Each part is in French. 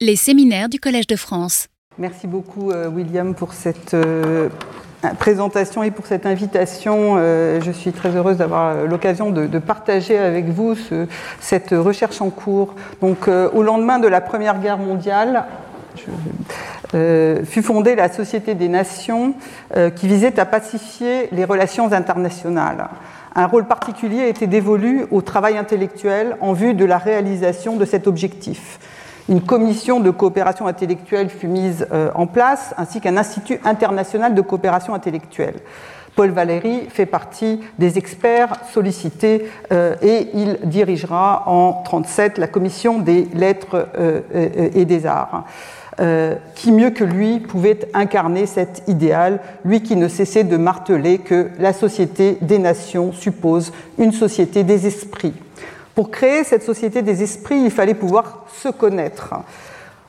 Les séminaires du Collège de France. Merci beaucoup euh, William pour cette euh, présentation et pour cette invitation. Euh, je suis très heureuse d'avoir l'occasion de, partager avec vous cette recherche en cours. Donc, au lendemain de la Première Guerre mondiale, fut fondée la Société des Nations qui visait à pacifier les relations internationales. Un rôle particulier a été dévolu au travail intellectuel en vue de la réalisation de cet objectif. Une commission de coopération intellectuelle fut mise euh, en place, ainsi qu'un institut international de coopération intellectuelle. Paul Valéry fait partie des experts sollicités euh, et il dirigera en 1937 la commission des lettres euh, et des arts. qui mieux que lui pouvait incarner cet idéal, lui qui ne cessait de marteler que la société des nations suppose une société des esprits. Pour créer cette société des esprits, il fallait pouvoir se connaître.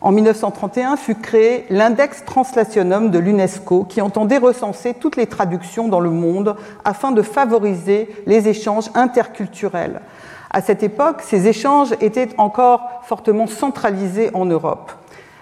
En 1931 fut créé l'index translationum de l'UNESCO qui entendait recenser toutes les traductions dans le monde afin de favoriser les échanges interculturels. À cette époque, ces échanges étaient encore fortement centralisés en Europe.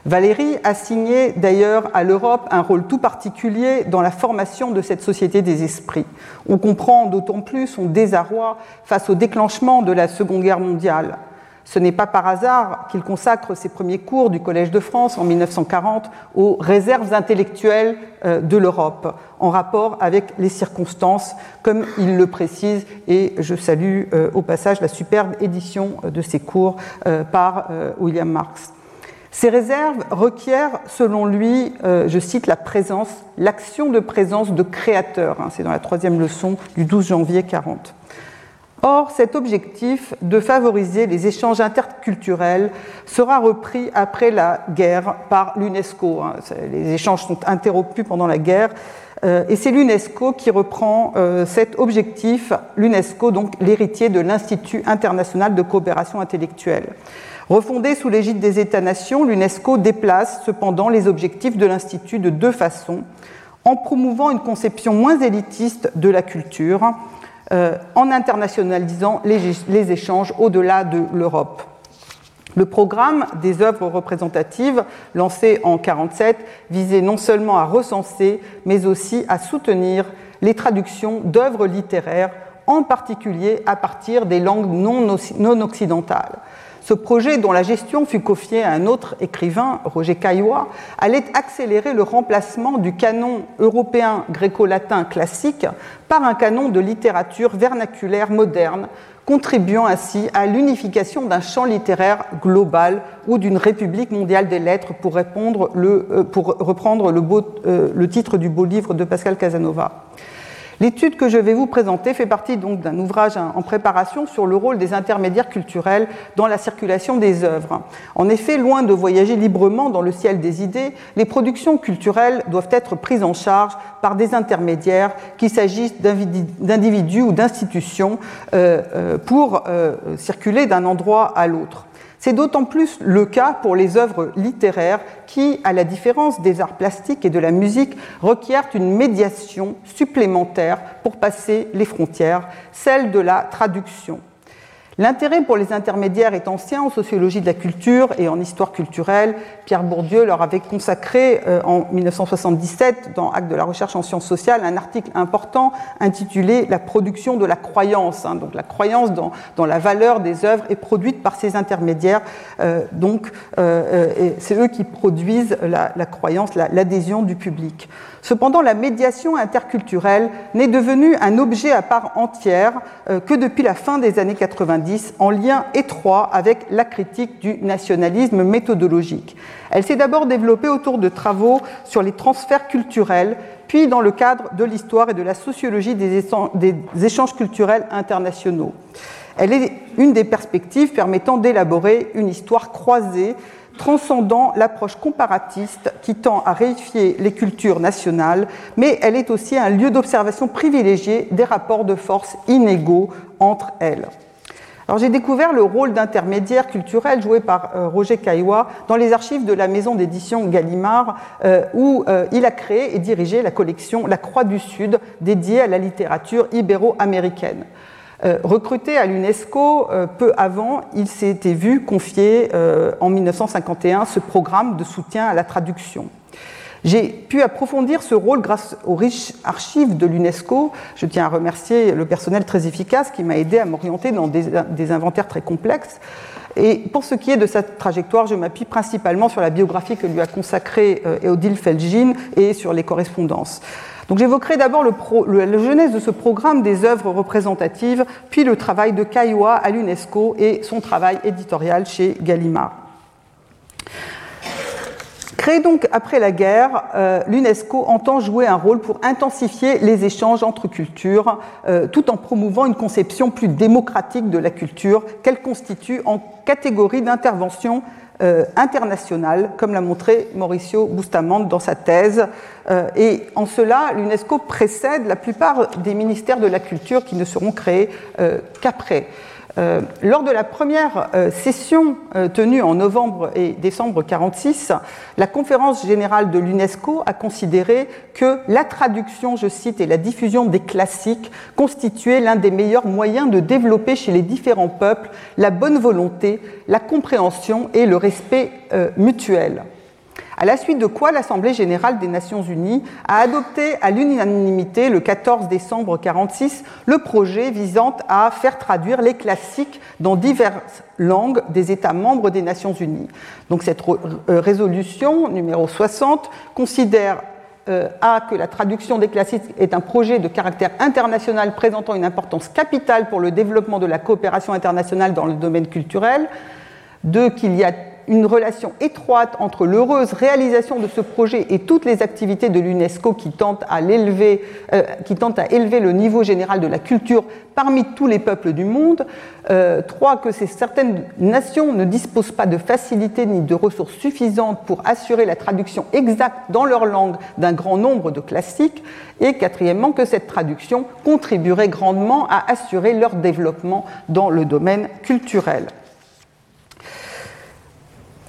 Valérie signé d'ailleurs à l'Europe un rôle tout particulier dans la formation de cette société des esprits. On comprend d'autant plus son désarroi face au déclenchement de la Seconde Guerre mondiale. Ce n'est pas par hasard qu'il consacre ses premiers cours du Collège de France en 1940 aux réserves intellectuelles euh, de l'Europe, en rapport avec les circonstances, comme il le précise, et je salue euh, au passage la superbe édition de ses cours euh, par William Marx. Ces réserves requièrent, selon lui, euh, je cite, la présence, l'action de présence de créateurs. Hein, c'est dans la troisième leçon du 12 janvier 40. Or, cet objectif de favoriser les échanges interculturels sera repris après la guerre par l'UNESCO. Hein. Les échanges sont interrompus pendant la guerre. Euh, et c'est l'UNESCO qui reprend euh, cet objectif, l'UNESCO, donc l'héritier de l'Institut international de coopération intellectuelle. Refondée sous l'égide des États-nations, l'UNESCO déplace cependant les objectifs de l'Institut de deux façons, en promouvant une conception moins élitiste de la culture, euh, en internationalisant les, échanges au-delà de l'Europe. Le programme des œuvres représentatives, lancé en 1947, visait non seulement à recenser, mais aussi à soutenir les traductions d'œuvres littéraires, en particulier à partir des langues non occidentales. Ce projet, dont la gestion fut confiée à un autre écrivain, Roger Caillois, allait accélérer le remplacement du canon européen gréco-latin classique par un canon de littérature vernaculaire moderne, contribuant ainsi à l'unification d'un champ littéraire global ou d'une république mondiale des lettres, pour, euh, reprendre euh, le titre du beau livre de Pascal Casanova. L'étude que je vais vous présenter fait partie donc d'un ouvrage en préparation sur le rôle des intermédiaires culturels dans la circulation des œuvres. En effet, loin de voyager librement dans le ciel des idées, les productions culturelles doivent être prises en charge par des intermédiaires, qu'il s'agisse d'individus ou d'institutions, euh, euh, pour euh, circuler d'un endroit à l'autre. C'est d'autant plus le cas pour les œuvres littéraires qui, à la différence des arts plastiques et de la musique, requièrent une médiation supplémentaire pour passer les frontières, celle de la traduction. L'intérêt pour les intermédiaires est ancien en sociologie de la culture et en histoire culturelle. Pierre Bourdieu leur avait consacré euh, en 1977, dans Acte de la recherche en sciences sociales, un article important intitulé La production de la croyance. Hein. donc la croyance dans, la valeur des œuvres est produite par ces intermédiaires. Euh, donc euh, c'est eux qui produisent la croyance, l'adhésion du public. Cependant, la médiation interculturelle n'est devenue un objet à part entière euh, que depuis la fin des années 90, en lien étroit avec la critique du nationalisme méthodologique. Elle s'est d'abord développée autour de travaux sur les transferts culturels, puis dans le cadre de l'histoire et de la sociologie des échanges culturels internationaux. Elle est une des perspectives permettant d'élaborer une histoire croisée transcendant l'approche comparatiste qui tend à réifier les cultures nationales, mais elle est aussi un lieu d'observation privilégié des rapports de force inégaux entre elles. J'ai découvert le rôle d'intermédiaire culturel joué par euh, Roger Caillois dans les archives de la maison d'édition Gallimard, euh, où euh, il a créé et dirigé la collection La Croix du Sud, dédiée à la littérature ibéro-américaine. Euh, recruté à l'UNESCO euh, peu avant, il s'était vu confier euh, en 1951 ce programme de soutien à la traduction. J'ai pu approfondir ce rôle grâce aux riches archives de l'UNESCO. Je tiens à remercier le personnel très efficace qui m'a aidé à m'orienter dans des, des, inventaires très complexes. Et pour ce qui est de sa trajectoire, je m'appuie principalement sur la biographie que lui a consacrée Odile Felgin et sur les correspondances. Donc j'évoquerai d'abord le, le, genèse de ce programme des œuvres représentatives, puis le travail de Caillois à l'UNESCO et son travail éditorial chez Gallimard. Créé donc après la guerre, euh, l'UNESCO entend jouer un rôle pour intensifier les échanges entre cultures, euh, tout en promouvant une conception plus démocratique de la culture qu'elle constitue en catégorie d'intervention euh, internationale, comme l'a montré Mauricio Bustamante dans sa thèse. Et en cela, l'UNESCO précède la plupart des ministères de la culture qui ne seront créés qu'après. Euh, lors de la première euh, session euh, tenue en novembre et décembre 1946, la conférence générale de l'UNESCO a considéré que la traduction, je cite, et la diffusion des classiques constituaient l'un des meilleurs moyens de développer chez les différents peuples la bonne volonté, la compréhension et le respect mutuel à la suite de quoi l'Assemblée générale des Nations unies a adopté à l'unanimité le 14 décembre 1946 le projet visant à faire traduire les classiques dans diverses langues des États membres des Nations unies. Donc cette euh, résolution numéro 60 considère euh, A, que la traduction des classiques est un projet de caractère international présentant une importance capitale pour le développement de la coopération internationale dans le domaine culturel. 2. qu'il y a une relation étroite entre l'heureuse réalisation de ce projet et toutes les activités de l'UNESCO qui, tentent à euh, élever le niveau général de la culture parmi tous les peuples du monde. Euh, trois, que certaines nations ne disposent pas de facilités ni de ressources suffisantes pour assurer la traduction exacte dans leur langue d'un grand nombre de classiques. Et quatrièmement, que cette traduction contribuerait grandement à assurer leur développement dans le domaine culturel.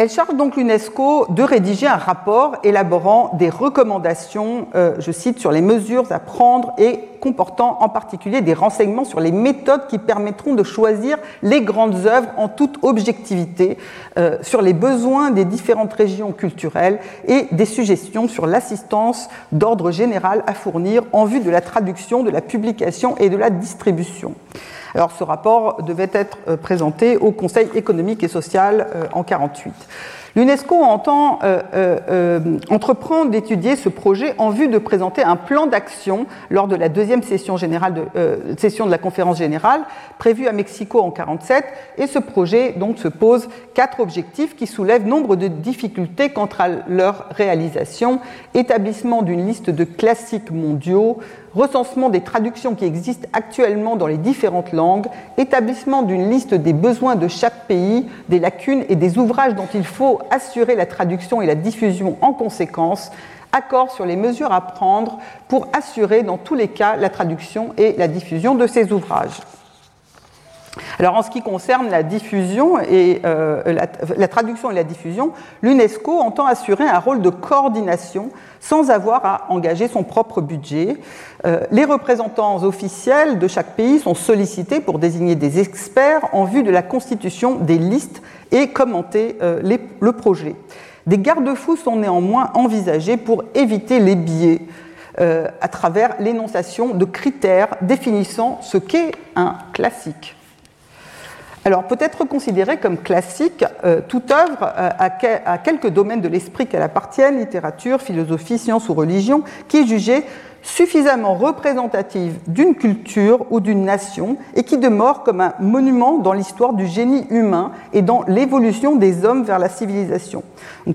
Elle charge donc l'UNESCO de rédiger un rapport élaborant des recommandations, euh, je cite, sur les mesures à prendre et comportant en particulier des renseignements sur les méthodes qui permettront de choisir les grandes œuvres en toute objectivité, euh, sur les besoins des différentes régions culturelles et des suggestions sur l'assistance d'ordre général à fournir en vue de la traduction, de la publication et de la distribution. Alors ce rapport devait être euh, présenté au Conseil économique et social euh, en 1948. L'UNESCO entend euh, entreprendre d'étudier ce projet en vue de présenter un plan d'action lors de la deuxième session, de, session de la conférence générale prévue à Mexico en 1947. Et ce projet donc se pose quatre objectifs qui soulèvent nombre de difficultés quant à leur réalisation établissement d'une liste de classiques mondiaux, recensement des traductions qui existent actuellement dans les différentes langues, établissement d'une liste des besoins de chaque pays, des lacunes et des ouvrages dont il faut assurer la traduction et la diffusion en conséquence, accord sur les mesures à prendre pour assurer dans tous les cas la traduction et la diffusion de ces ouvrages. Alors en ce qui concerne la diffusion et euh, la, traduction et la diffusion, l'UNESCO entend assurer un rôle de coordination sans avoir à engager son propre budget. Euh, les représentants officiels de chaque pays sont sollicités pour désigner des experts en vue de la constitution des listes et commenter euh, le projet. Des garde-fous sont néanmoins envisagés pour éviter les biais à travers l'énonciation de critères définissant ce qu'est un classique. Alors peut être considérée comme classique euh, toute œuvre euh, à, quelques domaines de l'esprit qu'elle appartienne, littérature, philosophie, science ou religion, qui est jugée suffisamment représentative d'une culture ou d'une nation et qui demeure comme un monument dans l'histoire du génie humain et dans l'évolution des hommes vers la civilisation.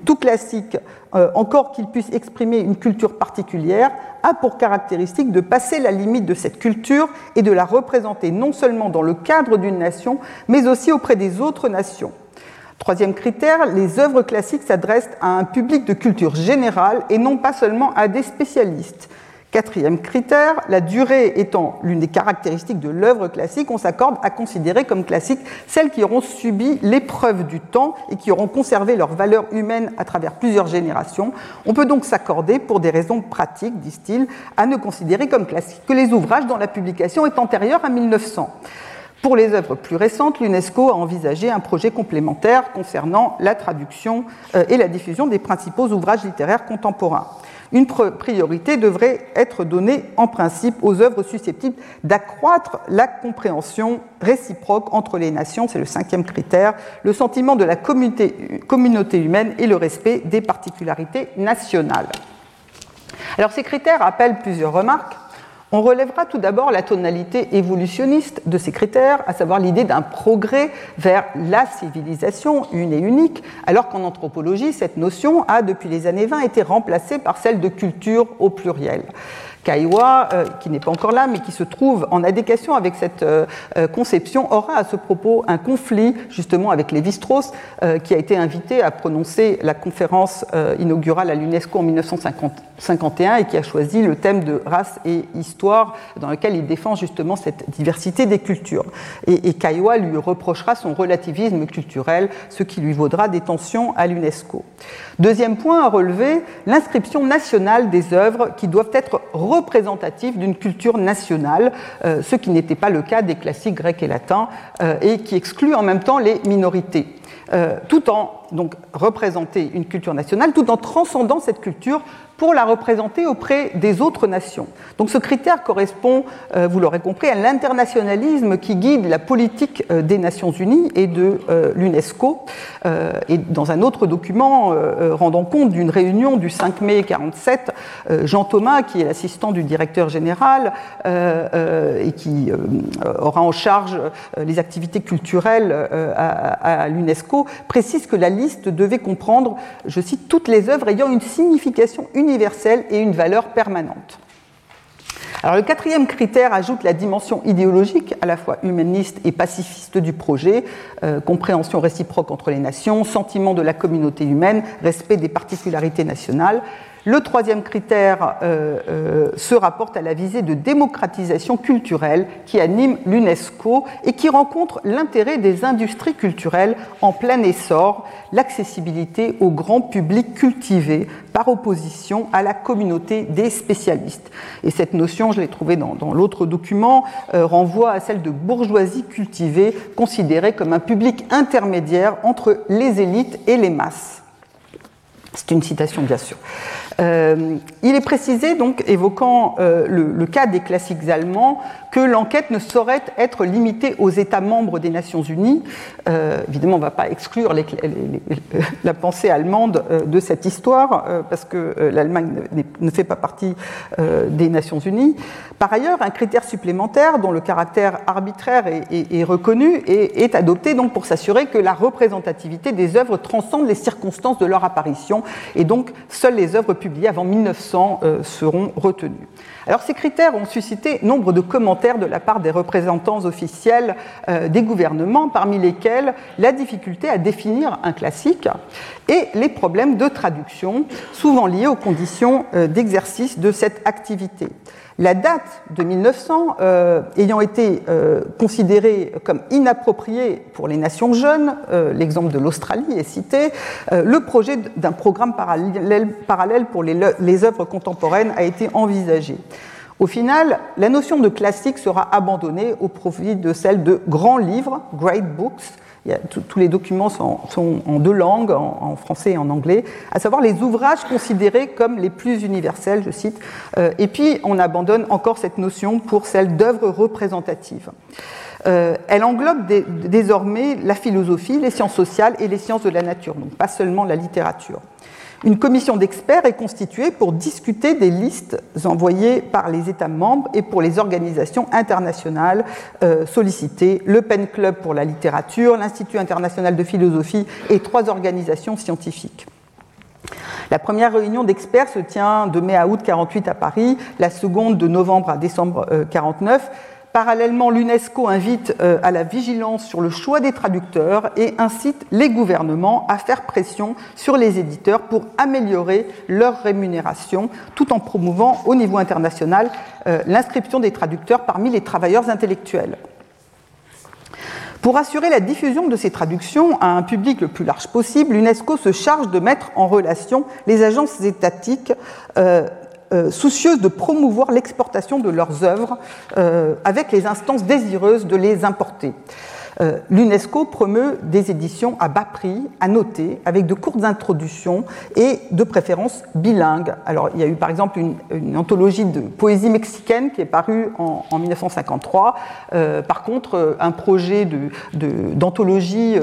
tout classique euh, encore qu'il puisse exprimer une culture particulière, a pour caractéristique de passer la limite de cette culture et de la représenter non seulement dans le cadre d'une nation, mais aussi auprès des autres nations. Troisième critère, les œuvres classiques s'adressent à un public de culture générale et non pas seulement à des spécialistes. Quatrième critère, la durée étant l'une des caractéristiques de l'œuvre classique, on s'accorde à considérer comme classiques celles qui auront subi l'épreuve du temps et qui auront conservé leur valeur humaine à travers plusieurs générations. On peut donc s'accorder, pour des raisons pratiques, disent-ils, à ne considérer comme classiques que les ouvrages dont la publication est antérieure à 1900. Pour les œuvres plus récentes, l'UNESCO a envisagé un projet complémentaire concernant la traduction et la diffusion des principaux ouvrages littéraires contemporains une priorité devrait être donnée en principe aux œuvres susceptibles d'accroître la compréhension réciproque entre les nations, c'est le cinquième critère, le sentiment de la communauté, humaine et le respect des particularités nationales. Alors ces critères appellent plusieurs remarques. On relèvera tout d'abord la tonalité évolutionniste de ces critères, à savoir l'idée d'un progrès vers la civilisation une et unique, alors qu'en anthropologie, cette notion a, depuis les années 20, été remplacée par celle de culture au pluriel. Kaiwa, euh, qui n'est pas encore là, mais qui se trouve en adéquation avec cette euh, euh, conception, aura à ce propos un conflit justement avec Lévi-Strauss, qui a été invité à prononcer la conférence inaugurale à l'UNESCO en 1951 et qui a choisi le thème de race et histoire, dans lequel il défend justement cette diversité des cultures. Et, et Kaiwa lui reprochera son relativisme culturel, ce qui lui vaudra des tensions à l'UNESCO. Deuxième point à relever, l'inscription nationale des œuvres qui doivent être représentatives d'une culture nationale, euh, ce qui n'était pas le cas des classiques grecs et latins, euh, et qui exclut en même temps les minorités. Euh, tout en donc représenter une culture nationale, tout en transcendant cette culture pour la représenter auprès des autres nations. Donc ce critère correspond, euh, vous l'aurez compris, à l'internationalisme qui guide la politique euh, des Nations Unies et de euh, l'UNESCO. et dans un autre document rendant compte d'une réunion du 5 mai 1947, Jean Thomas, qui est l'assistant du directeur général et qui aura en charge les activités culturelles à, à l'UNESCO, précise que la liste devait comprendre, je cite, toutes les œuvres ayant une signification universelle et une valeur permanente. Alors, le quatrième critère ajoute la dimension idéologique, à la fois humaniste et pacifiste du projet, euh, compréhension réciproque entre les nations, sentiment de la communauté humaine, respect des particularités nationales. Le troisième critère euh, euh, se rapporte à la visée de démocratisation culturelle qui anime l'UNESCO et qui rencontre l'intérêt des industries culturelles en plein essor, l'accessibilité au grand public cultivé par opposition à la communauté des spécialistes. Et cette notion, je l'ai trouvée dans, l'autre document, euh, renvoie à celle de bourgeoisie cultivée, considérée comme un public intermédiaire entre les élites et les masses. C'est une citation, bien sûr. Euh, il est précisé, donc, évoquant euh, le, cas des classiques allemands, que l'enquête ne saurait être limitée aux États membres des Nations Unies. Euh, évidemment, on ne va pas exclure la pensée allemande de cette histoire, parce que l'Allemagne ne fait pas partie des Nations Unies. Par ailleurs, un critère supplémentaire, dont le caractère arbitraire est, reconnu, est adopté donc pour s'assurer que la représentativité des œuvres transcende les circonstances de leur apparition, et donc seules les œuvres publiés avant 1900 euh, seront retenus. Alors ces critères ont suscité nombre de commentaires de la part des représentants officiels euh, des gouvernements, parmi lesquels la difficulté à définir un classique et les problèmes de traduction, souvent liés aux conditions euh, d'exercice de cette activité. La date de 1900 euh, ayant été euh, considérée comme inappropriée pour les nations jeunes, euh, l'exemple de l'Australie est cité, le projet d'un programme parallèle, parallèle pour les, les, œuvres contemporaines a été envisagé. Au final, la notion de classique sera abandonnée au profit de celle de grands livres, great books, tous les documents sont, en deux langues, en, français et en anglais, à savoir les ouvrages considérés comme les plus universels, je cite. Euh, et puis, on abandonne encore cette notion pour celle d'œuvres représentatives. Euh, elle englobe désormais la philosophie, les sciences sociales et les sciences de la nature, donc pas seulement la littérature. Une commission d'experts est constituée pour discuter des listes envoyées par les États membres et pour les organisations internationales euh, sollicitées, le Pen Club pour la littérature, l'Institut international de philosophie et trois organisations scientifiques. La première réunion d'experts se tient de mai à août 48 à Paris, la seconde de novembre à décembre 49 Parallèlement, l'UNESCO invite euh, à la vigilance sur le choix des traducteurs et incite les gouvernements à faire pression sur les éditeurs pour améliorer leur rémunération, tout en promouvant au niveau international euh, l'inscription des traducteurs parmi les travailleurs intellectuels. Pour assurer la diffusion de ces traductions à un public le plus large possible, l'UNESCO se charge de mettre en relation les agences étatiques euh, soucieuses de promouvoir l'exportation de leurs œuvres avec les instances désireuses de les importer. Euh, L'UNESCO promeut des éditions à bas prix, à noter, avec de courtes introductions et de préférence bilingues. Alors, il y a eu par exemple une, anthologie de poésie mexicaine qui est parue en, 1953. Euh, par contre, un projet d'anthologie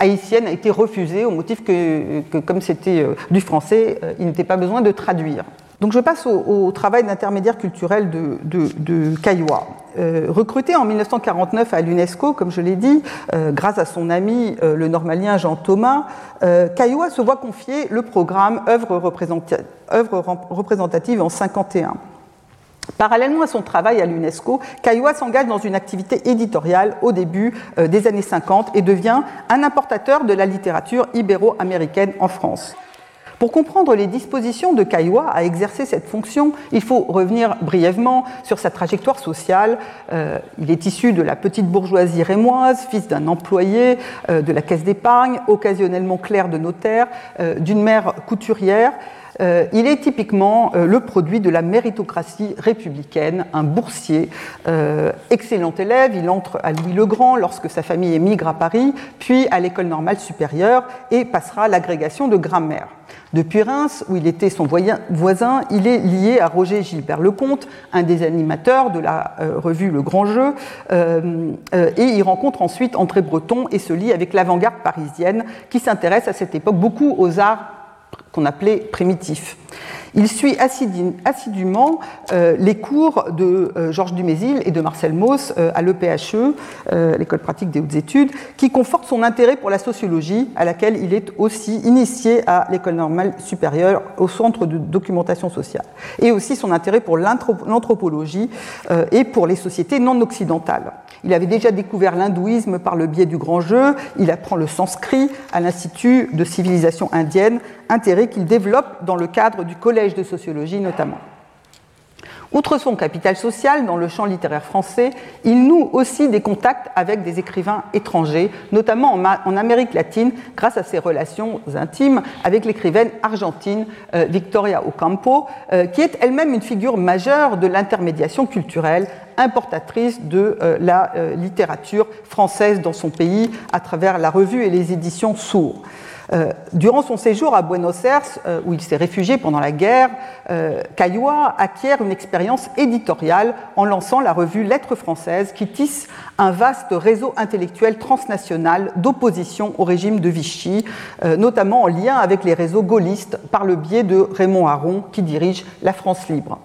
haïtienne a été refusé au motif que, comme c'était du français, il n'était pas besoin de traduire. Donc je passe au, travail d'intermédiaire culturel de, de, euh, recruté en 1949 à l'UNESCO, comme je l'ai dit, euh, grâce à son ami euh, le normalien Jean Thomas, Caillois se voit confier le programme œuvres représentatives en 51. Parallèlement à son travail à l'UNESCO, Caillois s'engage dans une activité éditoriale au début des années 50 et devient un importateur de la littérature ibéro-américaine en France. Pour comprendre les dispositions de Caillois à exercer cette fonction, il faut revenir brièvement sur sa trajectoire sociale. Euh, il est issu de la petite bourgeoisie rémoise, fils d'un employé euh, de la caisse d'épargne, occasionnellement clerc de notaire, euh, d'une mère couturière. Il est typiquement le produit de la méritocratie républicaine, un boursier, excellent élève. Il entre à Louis le Grand lorsque sa famille émigre à Paris, puis à l'école normale supérieure et passera l'agrégation de grammaire. Depuis Reims, où il était son voisin, il est lié à Roger Gilbert Lecomte, un des animateurs de la euh, revue Le Grand Jeu, euh, euh, et il rencontre ensuite André Breton et se lie avec l'avant-garde parisienne qui s'intéresse à cette époque beaucoup aux arts qu'on appelait primitifs. Il suit assidûment euh, les cours de euh, Georges Dumézil et de Marcel Mauss euh, à l'EPHE, l'école pratique des hautes études, qui conforte son intérêt pour la sociologie, à laquelle il est aussi initié à l'école normale supérieure, au centre de documentation sociale, et aussi son intérêt pour l'anthropologie et pour les sociétés non occidentales. Il avait déjà découvert l'hindouisme par le biais du grand jeu, il apprend le sanskrit à l'Institut de civilisation indienne, intérêt qu'il développe dans le cadre du Collège de sociologie notamment. Outre son capital social dans le champ littéraire français, il noue aussi des contacts avec des écrivains étrangers, notamment en Amérique latine, grâce à ses relations intimes avec l'écrivaine argentine euh, Victoria Ocampo, euh, qui est elle-même une figure majeure de l'intermédiation culturelle, importatrice de euh, la littérature française dans son pays à travers la revue et les éditions Sourds. Euh, durant son séjour à Buenos Aires, euh, où il s'est réfugié pendant la guerre, euh, Caillois acquiert une expérience éditoriale en lançant la revue Lettres françaises qui tisse un vaste réseau intellectuel transnational d'opposition au régime de Vichy, notamment en lien avec les réseaux gaullistes par le biais de Raymond Aron qui dirige la France libre.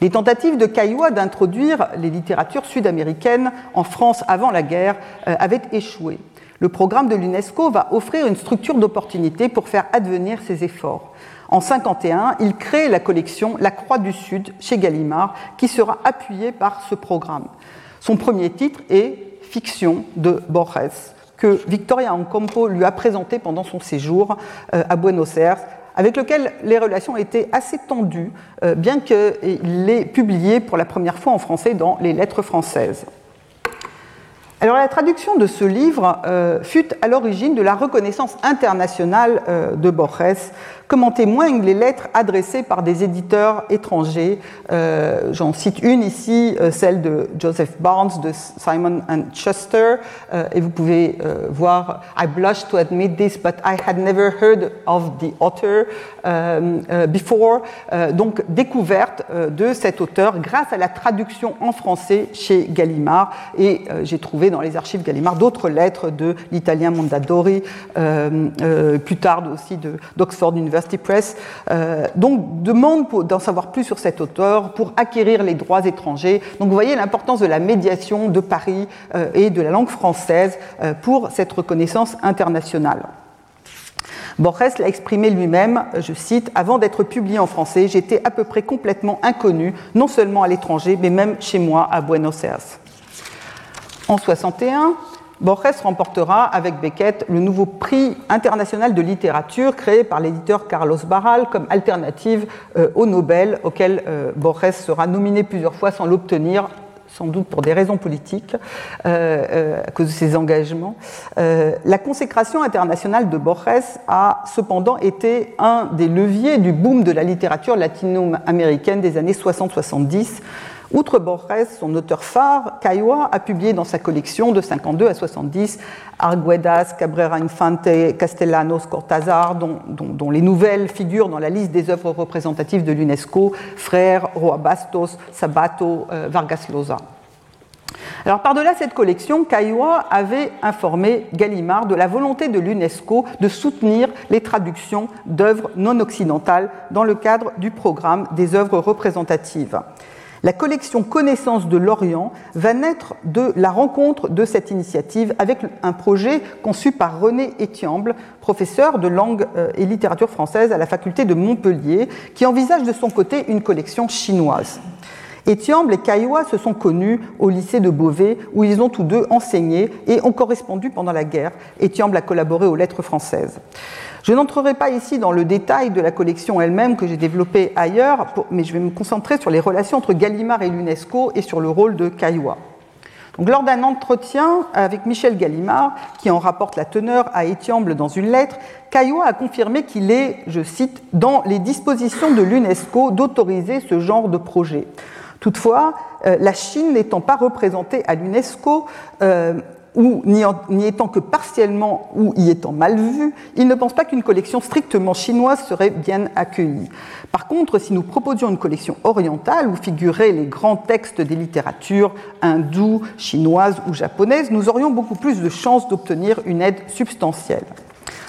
Les tentatives de Caillois d'introduire les littératures sud-américaines en France avant la guerre avaient échoué. Le programme de l'UNESCO va offrir une structure d'opportunité pour faire advenir ces efforts. En 1951, il crée la collection La Croix du Sud chez Gallimard, qui sera appuyée par ce programme. Son premier titre est Fiction de Borges, que Victoria Ancampo lui a présenté pendant son séjour euh, à Buenos Aires, avec lequel les relations étaient assez tendues, euh, bien qu'il l'ait publié pour la première fois en français dans les lettres françaises. Alors la traduction de ce livre euh, fut à l'origine de la reconnaissance internationale euh, de Borges comme en témoignent les lettres adressées par des éditeurs étrangers. Euh, j'en cite une ici, euh, celle de Joseph Barnes de Simon and Schuster, euh, et vous pouvez voir I blush to admit this, but I had never heard of the author before. donc découverte de cet auteur grâce à la traduction en français chez Gallimard, et j'ai trouvé dans les archives Gallimard d'autres lettres de l'italien Mondadori, plus tard aussi d'Oxford University Press, euh, donc demande d'en savoir plus sur cet auteur pour acquérir les droits étrangers. Donc vous voyez l'importance de la médiation de Paris euh, et de la langue française euh, pour cette reconnaissance internationale. Borges l'a exprimé lui-même, je cite, Avant d'être publié en français, j'étais à peu près complètement inconnu, non seulement à l'étranger, mais même chez moi à Buenos Aires. En 61, Borges remportera avec Beckett le nouveau prix international de littérature créé par l'éditeur Carlos Barral comme alternative euh, au Nobel, auquel euh, Borges sera nominé plusieurs fois sans l'obtenir, sans doute pour des raisons politiques, à cause de ses engagements. la consécration internationale de Borges a cependant été un des leviers du boom de la littérature latino-américaine des années 60-70 Outre Borges, son auteur phare, Caillois, a publié dans sa collection de 52 à 70 Arguedas, Cabrera Infante, Castellanos, Cortázar, dont, les nouvelles figurent dans la liste des œuvres représentatives de l'UNESCO, Frères, Roa Bastos, Sabato, euh, Vargas Llosa. Alors, par-delà cette collection, Caillois avait informé Gallimard de la volonté de l'UNESCO de soutenir les traductions d'œuvres non occidentales dans le cadre du programme des œuvres représentatives. La collection Connaissance de l'Orient va naître de la rencontre de cette initiative avec un projet conçu par René Etiamble, professeur de langue euh, et littérature française à la faculté de Montpellier, qui envisage de son côté une collection chinoise. Etiamble et Caillois se sont connus au lycée de Beauvais, où ils ont tous deux enseigné et ont correspondu pendant la guerre. Etiamble a collaboré aux lettres françaises. Je n'entrerai pas ici dans le détail de la collection elle-même que j'ai développée ailleurs, mais je vais me concentrer sur les relations entre Gallimard et l'UNESCO et sur le rôle de Caillois. Donc, lors d'un entretien avec Michel Gallimard, qui en rapporte la teneur à Étiamble dans une lettre, Caillois a confirmé qu'il est, je cite, dans les dispositions de l'UNESCO d'autoriser ce genre de projet. Toutefois, euh, la Chine n'étant pas représentée à l'UNESCO, euh, ou n'y étant que partiellement ou y étant mal vu, il ne pense pas qu'une collection strictement chinoise serait bien accueillie. Par contre, si nous proposions une collection orientale où figuraient les grands textes des littératures hindoues, chinoises ou japonaises, nous aurions beaucoup plus de chances d'obtenir une aide substantielle.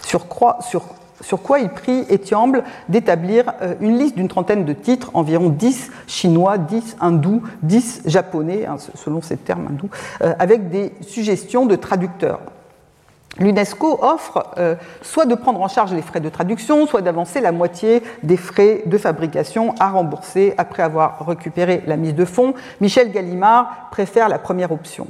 Sur, sur sur quoi il prie Etiamble d'établir euh, une liste d'une trentaine de titres, environ 10 chinois, 10 hindous, 10 japonais, hein, selon ces termes hindous, euh, avec des suggestions de traducteurs. L'UNESCO offre euh, soit de prendre en charge les frais de traduction, soit d'avancer la moitié des frais de fabrication à rembourser après avoir récupéré la mise de fonds. Michel Gallimard préfère la première option.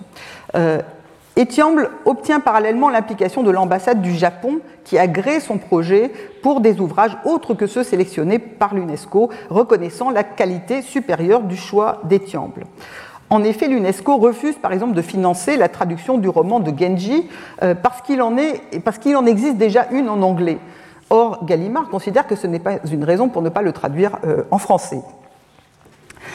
Etiamble obtient parallèlement l'implication de l'ambassade du Japon qui agrée son projet pour des ouvrages autres que ceux sélectionnés par l'UNESCO, reconnaissant la qualité supérieure du choix d'Etiamble. En effet, l'UNESCO refuse par exemple de financer la traduction du roman de Genji euh, parce qu'il en, existe déjà une en anglais. Or, Gallimard considère que ce n'est pas une raison pour ne pas le traduire euh, en français.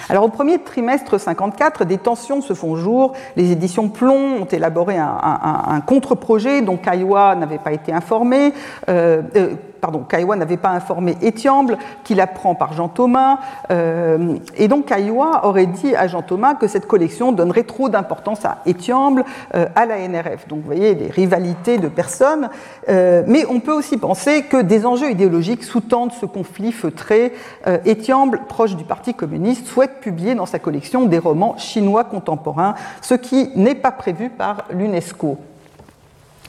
Alors au premier trimestre 54, des tensions se font jour. Les éditions Plomb ont élaboré un, contre-projet dont Caillois n'avait pas été informé. Euh, euh, pardon, Caillois n'avait pas informé Étiamble, qu'il apprend par Jean Thomas. Euh, et donc Caillois aurait dit à Jean Thomas que cette collection donnerait trop d'importance à Étiamble, euh, à la NRF. Donc vous voyez, des rivalités de personnes. Euh, mais on peut aussi penser que des enjeux idéologiques sous-tendent ce conflit feutré. Étiamble, proche du Parti communiste, souhaite publier dans sa collection des romans chinois contemporains, ce qui n'est pas prévu par l'UNESCO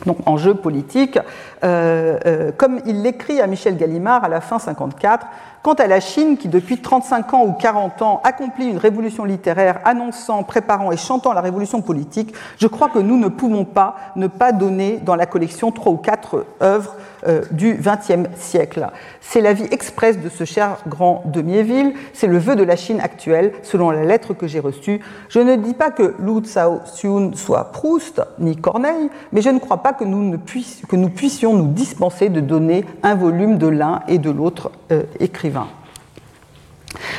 donc enjeu politique, euh, euh, comme il l'écrit à Michel Gallimard à la fin 54, Quant à la Chine, qui depuis 35 ans ou 40 ans accomplit une révolution littéraire annonçant, préparant et chantant la révolution politique, je crois que nous ne pouvons pas ne pas donner dans la collection trois ou quatre œuvres euh, du XXe siècle. C'est la vie expresse de ce cher grand Demiéville, c'est le vœu de la Chine actuelle, selon la lettre que j'ai reçue. Je ne dis pas que Lu Tsao Xun soit Proust ni Corneille, mais je ne crois pas que nous, ne puissions nous dispenser de donner un volume de l'un et de l'autre euh, écrivain. écrivain.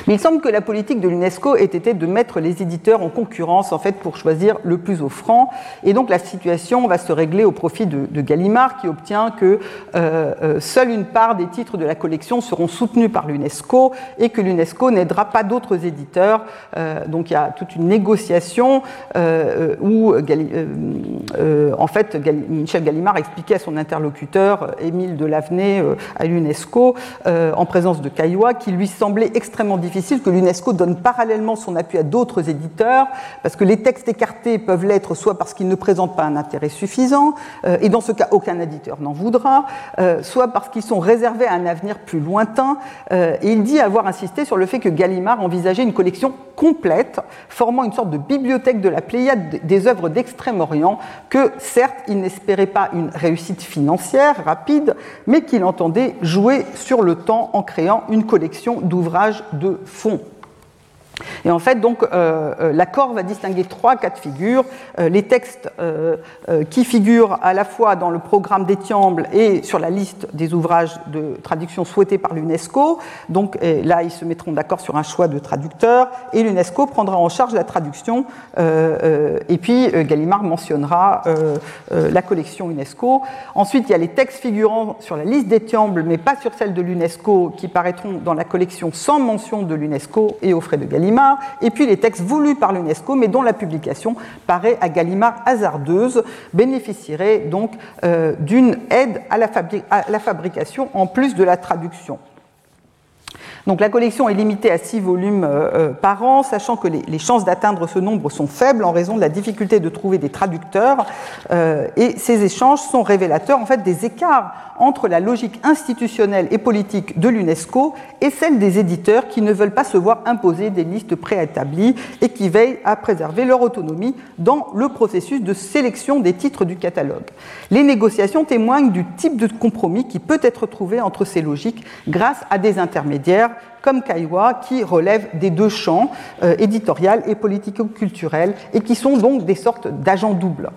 Mais il semble que la politique de l'UNESCO ait été de mettre les éditeurs en concurrence en fait pour choisir le plus offrant, et donc la situation va se régler au profit de, Gallimard qui obtient que euh, euh, seule une part des titres de la collection seront soutenus par l'UNESCO et que l'UNESCO n'aidera pas d'autres éditeurs. Euh, donc il y a toute une négociation où en fait Michel Gallimard expliquait à son interlocuteur Émile Delavenay à l'UNESCO en présence de Caillois qu'il lui semblait extrêmement difficile que l'UNESCO donne parallèlement son appui à d'autres éditeurs, parce que les textes écartés peuvent l'être soit parce qu'ils ne présentent pas un intérêt suffisant, euh, et dans ce cas aucun éditeur n'en voudra, euh, soit parce qu'ils sont réservés à un avenir plus lointain. Euh, et il dit avoir insisté sur le fait que Gallimard envisageait une collection complète, formant une sorte de bibliothèque de la Pléiade des œuvres d'Extrême-Orient, que certes il n'espérait pas une réussite financière rapide, mais qu'il entendait jouer sur le temps en créant une collection d'ouvrages de fond. Et en fait, donc, euh, euh, l'accord va distinguer trois cas de figure. Euh, les textes qui figurent à la fois dans le programme d'Étiamble et sur la liste des ouvrages de traduction souhaités par l'UNESCO. Donc là, ils se mettront d'accord sur un choix de traducteur et l'UNESCO prendra en charge la traduction. et puis, Gallimard mentionnera la collection UNESCO. Ensuite, il y a les textes figurant sur la liste d'Étiamble, mais pas sur celle de l'UNESCO, qui paraîtront dans la collection sans mention de l'UNESCO et aux frais de Gallimard et puis les textes voulus par l'UNESCO, mais dont la publication paraît à Gallimard hasardeuse, bénéficierait donc euh, d'une aide à la fabrication en plus de la traduction. Donc la collection est limitée à six volumes euh, euh, par an, sachant que les, chances d'atteindre ce nombre sont faibles en raison de la difficulté de trouver des traducteurs. Euh, et ces échanges sont révélateurs en fait des écarts entre la logique institutionnelle et politique de l'UNESCO et celle des éditeurs qui ne veulent pas se voir imposer des listes préétablies et qui veillent à préserver leur autonomie dans le processus de sélection des titres du catalogue. Les négociations témoignent du type de compromis qui peut être trouvé entre ces logiques grâce à des intermédiaires comme Kaiwa, qui relèvent des deux champs, euh, éditorial et politico-culturel, et qui sont donc des sortes d'agents doubles.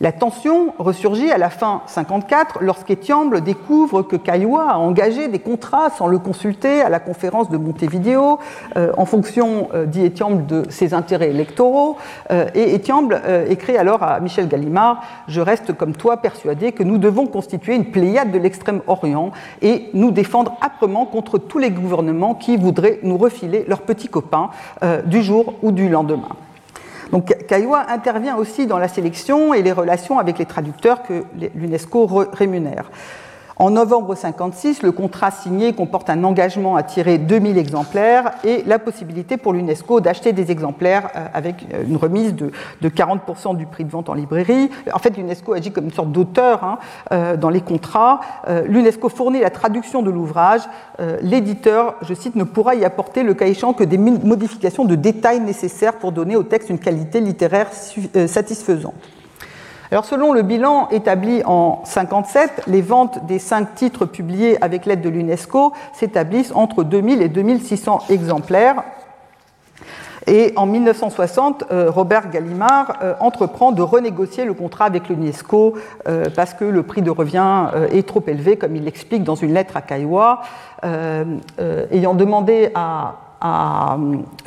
La tension ressurgit à la fin 54 lorsqu'Etiamble découvre que Caillois a engagé des contrats sans le consulter à la conférence de Montevideo euh, en fonction, euh, dit Etiamble, de ses intérêts électoraux. Euh, et Etiamble écrit alors à Michel Gallimard Je reste comme toi persuadé que nous devons constituer une pléiade de l'extrême-orient et nous défendre âprement contre tous les gouvernements qui voudraient nous refiler leurs petits copains du jour ou du lendemain. Donc Kaiwa intervient aussi dans la sélection et les relations avec les traducteurs que l'UNESCO rémunère. En novembre 56, le contrat signé comporte un engagement à tirer 2000 exemplaires et la possibilité pour l'UNESCO d'acheter des exemplaires euh, avec euh, une remise de, 40% du prix de vente en librairie. En fait, l'UNESCO agit comme une sorte d'auteur hein, euh, dans les contrats. L'UNESCO fournit la traduction de l'ouvrage. L'éditeur, je cite, ne pourra y apporter le cas échéant que des modifications de détails nécessaires pour donner au texte une qualité littéraire satisfaisante. Alors, selon le bilan établi en 57, les ventes des cinq titres publiés avec l'aide de l'UNESCO s'établissent entre 2000 et 2600 exemplaires. Et en 1960, euh, Robert Gallimard euh, entreprend de renégocier le contrat avec l'UNESCO euh, parce que le prix de revient est trop élevé, comme il l'explique dans une lettre à Kaiwa, ayant demandé à à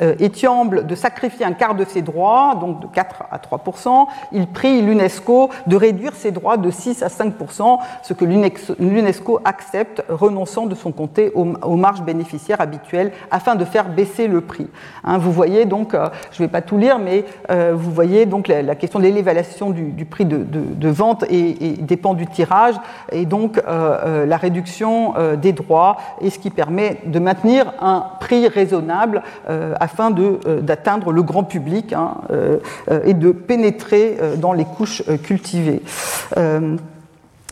euh, Étiamble de sacrifier un quart de ses droits, donc de 4 à 3% il prie l'UNESCO de réduire ses droits de 6 à 5% ce que l'UNESCO accepte, renonçant de son côté aux, marges bénéficiaires habituelles afin de faire baisser le prix. Hein, vous voyez donc, euh, je ne vais pas tout lire, mais euh, vous voyez donc la, question de l'élévation du, prix de, vente et, dépend du tirage, et donc la réduction des droits, et ce qui permet de maintenir un prix raisonnable euh, afin euh, d'atteindre le grand public hein, euh, et de pénétrer dans les couches cultivées.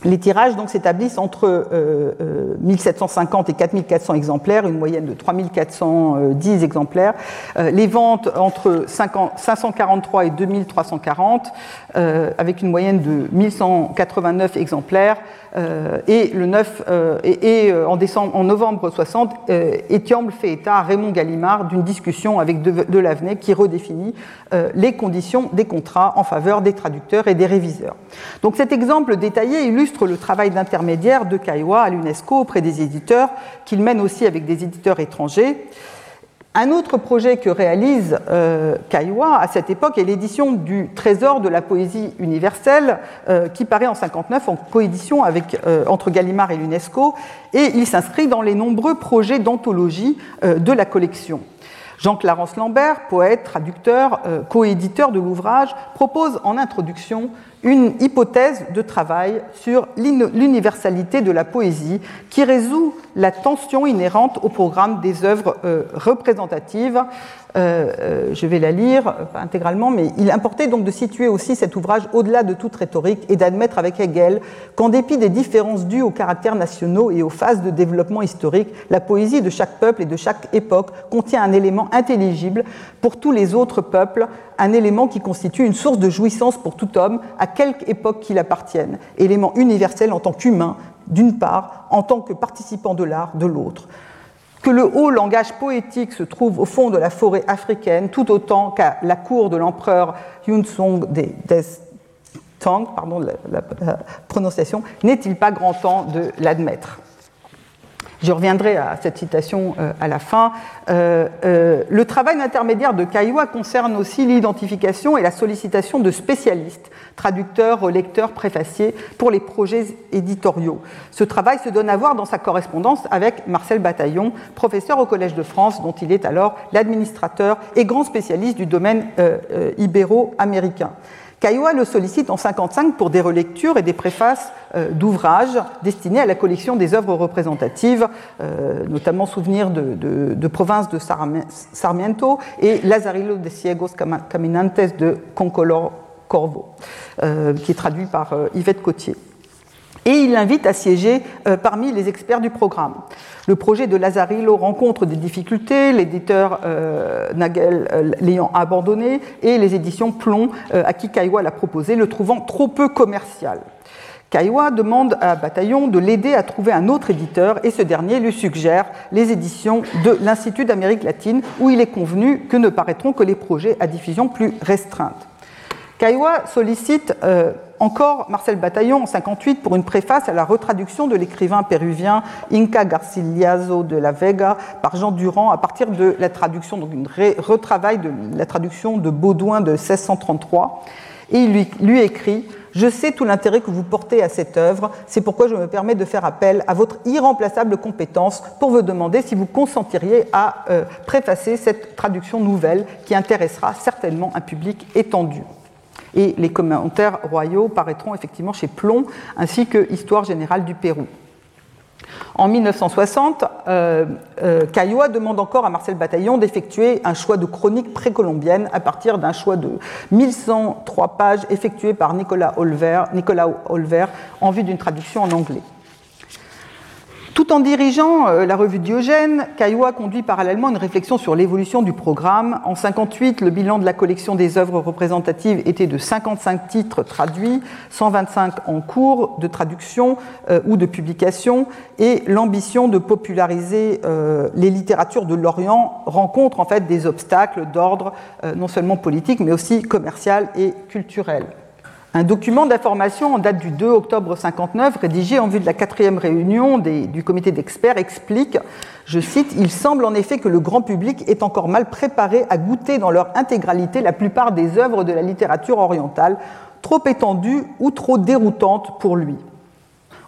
Les tirages donc s'établissent entre 1750 et 4400 exemplaires, une moyenne de 3410 exemplaires. les ventes entre 543 et 2340, avec une moyenne de 1189 exemplaires. Euh, et le 9 euh, et, euh, en, novembre 60, Étiamble fait état à Raymond Gallimard d'une discussion avec De, qui redéfinit les conditions des contrats en faveur des traducteurs et des réviseurs. Donc cet exemple détaillé illustre le travail d'intermédiaire de Kaiwa à l'UNESCO auprès des éditeurs, qu'il mène aussi avec des éditeurs étrangers. Un autre projet que réalise euh, à cette époque est l'édition du Trésor de la poésie universelle, euh, qui paraît en 59 en coédition euh, entre Gallimard et l'UNESCO, et il s'inscrit dans les nombreux projets d'anthologie de la collection. Jean-Clarence Lambert, poète, traducteur, coéditeur de l'ouvrage, propose en introduction une hypothèse de travail sur l'universalité de la poésie qui résout la tension inhérente au programme des œuvres euh, représentatives. euh, euh, je vais la lire, pas intégralement, mais il importait donc de situer aussi cet ouvrage au-delà de toute rhétorique et d'admettre avec Hegel qu'en dépit des différences dues aux caractères nationaux et aux phases de développement historique, la poésie de chaque peuple et de chaque époque contient un élément intelligible pour tous les autres peuples, un élément qui constitue une source de jouissance pour tout homme, à quelque époque qu'il appartienne, élément universel en tant qu'humain, d'une part, en tant que participant de l'art, de l'autre. Que le haut langage poétique se trouve au fond de la forêt africaine tout autant qu'à la cour de l'empereur Yunsong des, Tang, pardon la prononciation, n'est-il pas grand temps de l'admettre? Je reviendrai à cette citation euh, à la fin. Euh, euh, le travail d'intermédiaire de Kaiwa concerne aussi l'identification et la sollicitation de spécialistes, traducteurs, lecteurs, préfaciers, pour les projets éditoriaux. Ce travail se donne à voir dans sa correspondance avec Marcel Bataillon, professeur au Collège de France, dont il est alors l'administrateur et grand spécialiste du domaine ibéro-américain. Caillois le sollicite en 1955 pour des relectures et des préfaces euh, d'ouvrages destinés à la collection des œuvres représentatives, euh, notamment Souvenirs de, province de Sarmiento et Lazarillo de Ciegos Caminantes de Concolor Corvo, euh, qui est traduit par Yvette Cotier et il l'invite à siéger euh, parmi les experts du programme. Le projet de Lazarillo rencontre des difficultés, l'éditeur euh, Nagel euh, l'ayant abandonné et les éditions Plomb, à qui Kaiwa l'a proposé, le trouvant trop peu commercial. Kaiwa demande à Bataillon de l'aider à trouver un autre éditeur et ce dernier lui suggère les éditions de l'Institut d'Amérique latine où il est convenu que ne paraîtront que les projets à diffusion plus restreinte. Kaiwa sollicite encore Marcel Bataillon en 58 pour une préface à la retraduction de l'écrivain péruvien Inca Garcilaso de la Vega par Jean Durand à partir de la traduction, donc une retravail de la traduction de Baudouin de 1633. Et il lui, écrit je sais tout l'intérêt que vous portez à cette œuvre, c'est pourquoi je me permets de faire appel à votre irremplaçable compétence pour vous demander si vous consentiriez à euh, préfacer cette traduction nouvelle qui intéressera certainement un public étendu et les commentaires royaux paraîtront effectivement chez Plomb, ainsi que Histoire générale du Pérou. En 1960, euh, euh demande encore à Marcel Bataillon d'effectuer un choix de chronique précolombienne à partir d'un choix de 1103 pages effectué par Nicolas Olver, Nicolas Olver en vue d'une traduction en anglais. En dirigeant euh, la revue Diogène, Caillois conduit parallèlement une réflexion sur l'évolution du programme. En 58, le bilan de la collection des œuvres représentatives était de 55 titres traduits, 125 en cours de traduction euh, ou de publication, et l'ambition de populariser euh, les littératures de l'Orient rencontre en fait des obstacles d'ordre non seulement politique mais aussi commercial et culturel. Un document d'information en date du 2 octobre 59, rédigé en vue de la quatrième réunion du comité d'experts, explique, je cite, Il semble en effet que le grand public est encore mal préparé à goûter dans leur intégralité la plupart des œuvres de la littérature orientale, trop étendues ou trop déroutantes pour lui.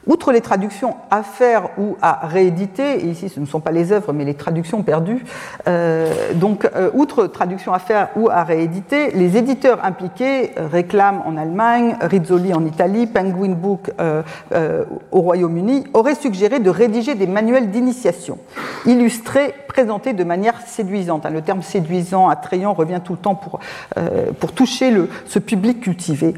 Outre les traductions à faire ou à rééditer, et ici ce ne sont pas les œuvres mais les traductions perdues, euh, donc euh, outre traductions à faire ou à rééditer, les éditeurs impliqués euh, réclament en Allemagne, Rizzoli en Italie, Penguin Book au Royaume-Uni, auraient suggéré de rédiger des manuels d'initiation, illustrés, présentés de manière séduisante. Hein, le terme séduisant, attrayant revient tout le temps pour, toucher ce public cultivé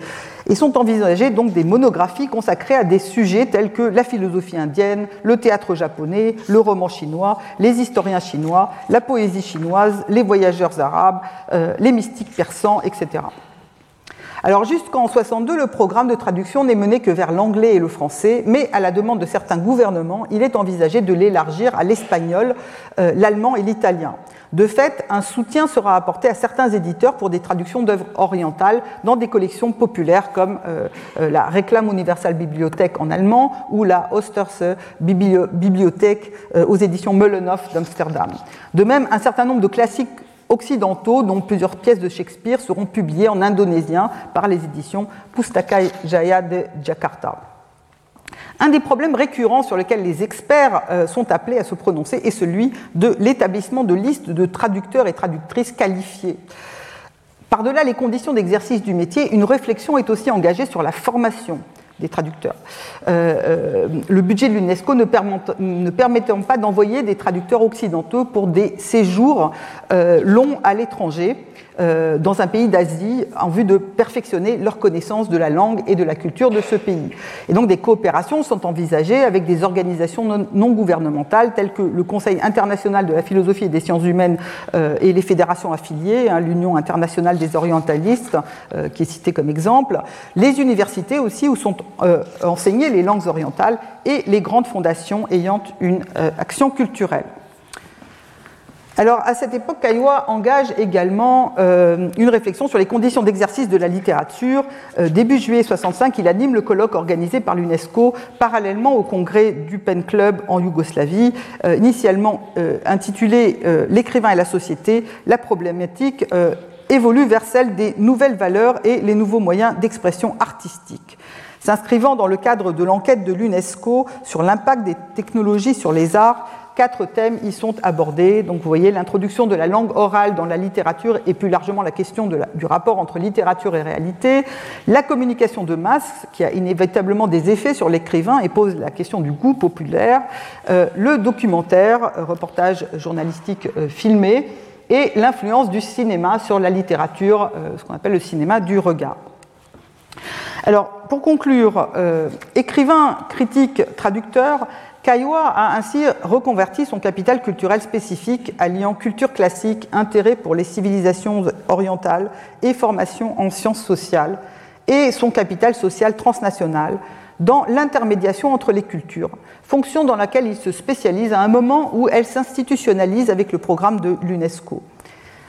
et sont envisagées donc des monographies consacrées à des sujets tels que la philosophie indienne, le théâtre japonais, le roman chinois, les historiens chinois, la poésie chinoise, les voyageurs arabes, euh, les mystiques persans, etc. Alors jusqu'en 62, le programme de traduction n'est mené que vers l'anglais et le français, mais à la demande de certains gouvernements, il est envisagé de l'élargir à l'espagnol, euh, l'allemand et l'italien. De fait, un soutien sera apporté à certains éditeurs pour des traductions d'œuvres orientales dans des collections populaires comme euh, euh, la Réclame Universal Bibliothèque en allemand ou la Osterse Bibliothèque aux éditions Meulenhoff d'Amsterdam. De même, un certain nombre de classiques occidentaux, dont plusieurs pièces de Shakespeare, seront publiées en indonésien par les éditions Pustaka Jaya de Jakarta. Un des problèmes récurrents sur lesquels les experts euh, sont appelés à se prononcer est celui de l'établissement de listes de traducteurs et traductrices qualifiés. Par-delà les conditions d'exercice du métier, une réflexion est aussi engagée sur la formation des traducteurs. Euh, euh, le budget de l'UNESCO ne, permettant pas d'envoyer des traducteurs occidentaux pour des séjours longs à l'étranger, euh, dans un pays d'Asie en vue de perfectionner leur connaissance de la langue et de la culture de ce pays. Et donc des coopérations sont envisagées avec des organisations non, gouvernementales telles que le Conseil international de la philosophie et des sciences humaines euh, et les fédérations affiliées, hein, l'Union internationale des orientalistes euh, qui est citée comme exemple, les universités aussi où sont enseignées les langues orientales et les grandes fondations ayant une action culturelle. Alors, à cette époque, Caillois engage également euh, une réflexion sur les conditions d'exercice de la littérature. Euh, début juillet 65, il anime le colloque organisé par l'UNESCO parallèlement au congrès du Pen Club en Yougoslavie, euh, initialement intitulé L'écrivain et la société. La problématique évolue vers celle des nouvelles valeurs et les nouveaux moyens d'expression artistique. S'inscrivant dans le cadre de l'enquête de l'UNESCO sur l'impact des technologies sur les arts, quatre thèmes y sont abordés. Donc vous voyez l'introduction de la langue orale dans la littérature et plus largement la question du rapport entre littérature et réalité, la communication de masse qui a inévitablement des effets sur l'écrivain et pose la question du goût populaire, euh, le documentaire, euh, reportage journalistique euh, filmé et l'influence du cinéma sur la littérature, ce qu'on appelle le cinéma du regard. Alors, pour conclure, écrivain, critique, traducteur, Caillois a ainsi reconverti son capital culturel spécifique, alliant culture classique, intérêt pour les civilisations orientales et formation en sciences sociales, et son capital social transnational dans l'intermédiation entre les cultures, fonction dans laquelle il se spécialise à un moment où elle s'institutionnalise avec le programme de l'UNESCO.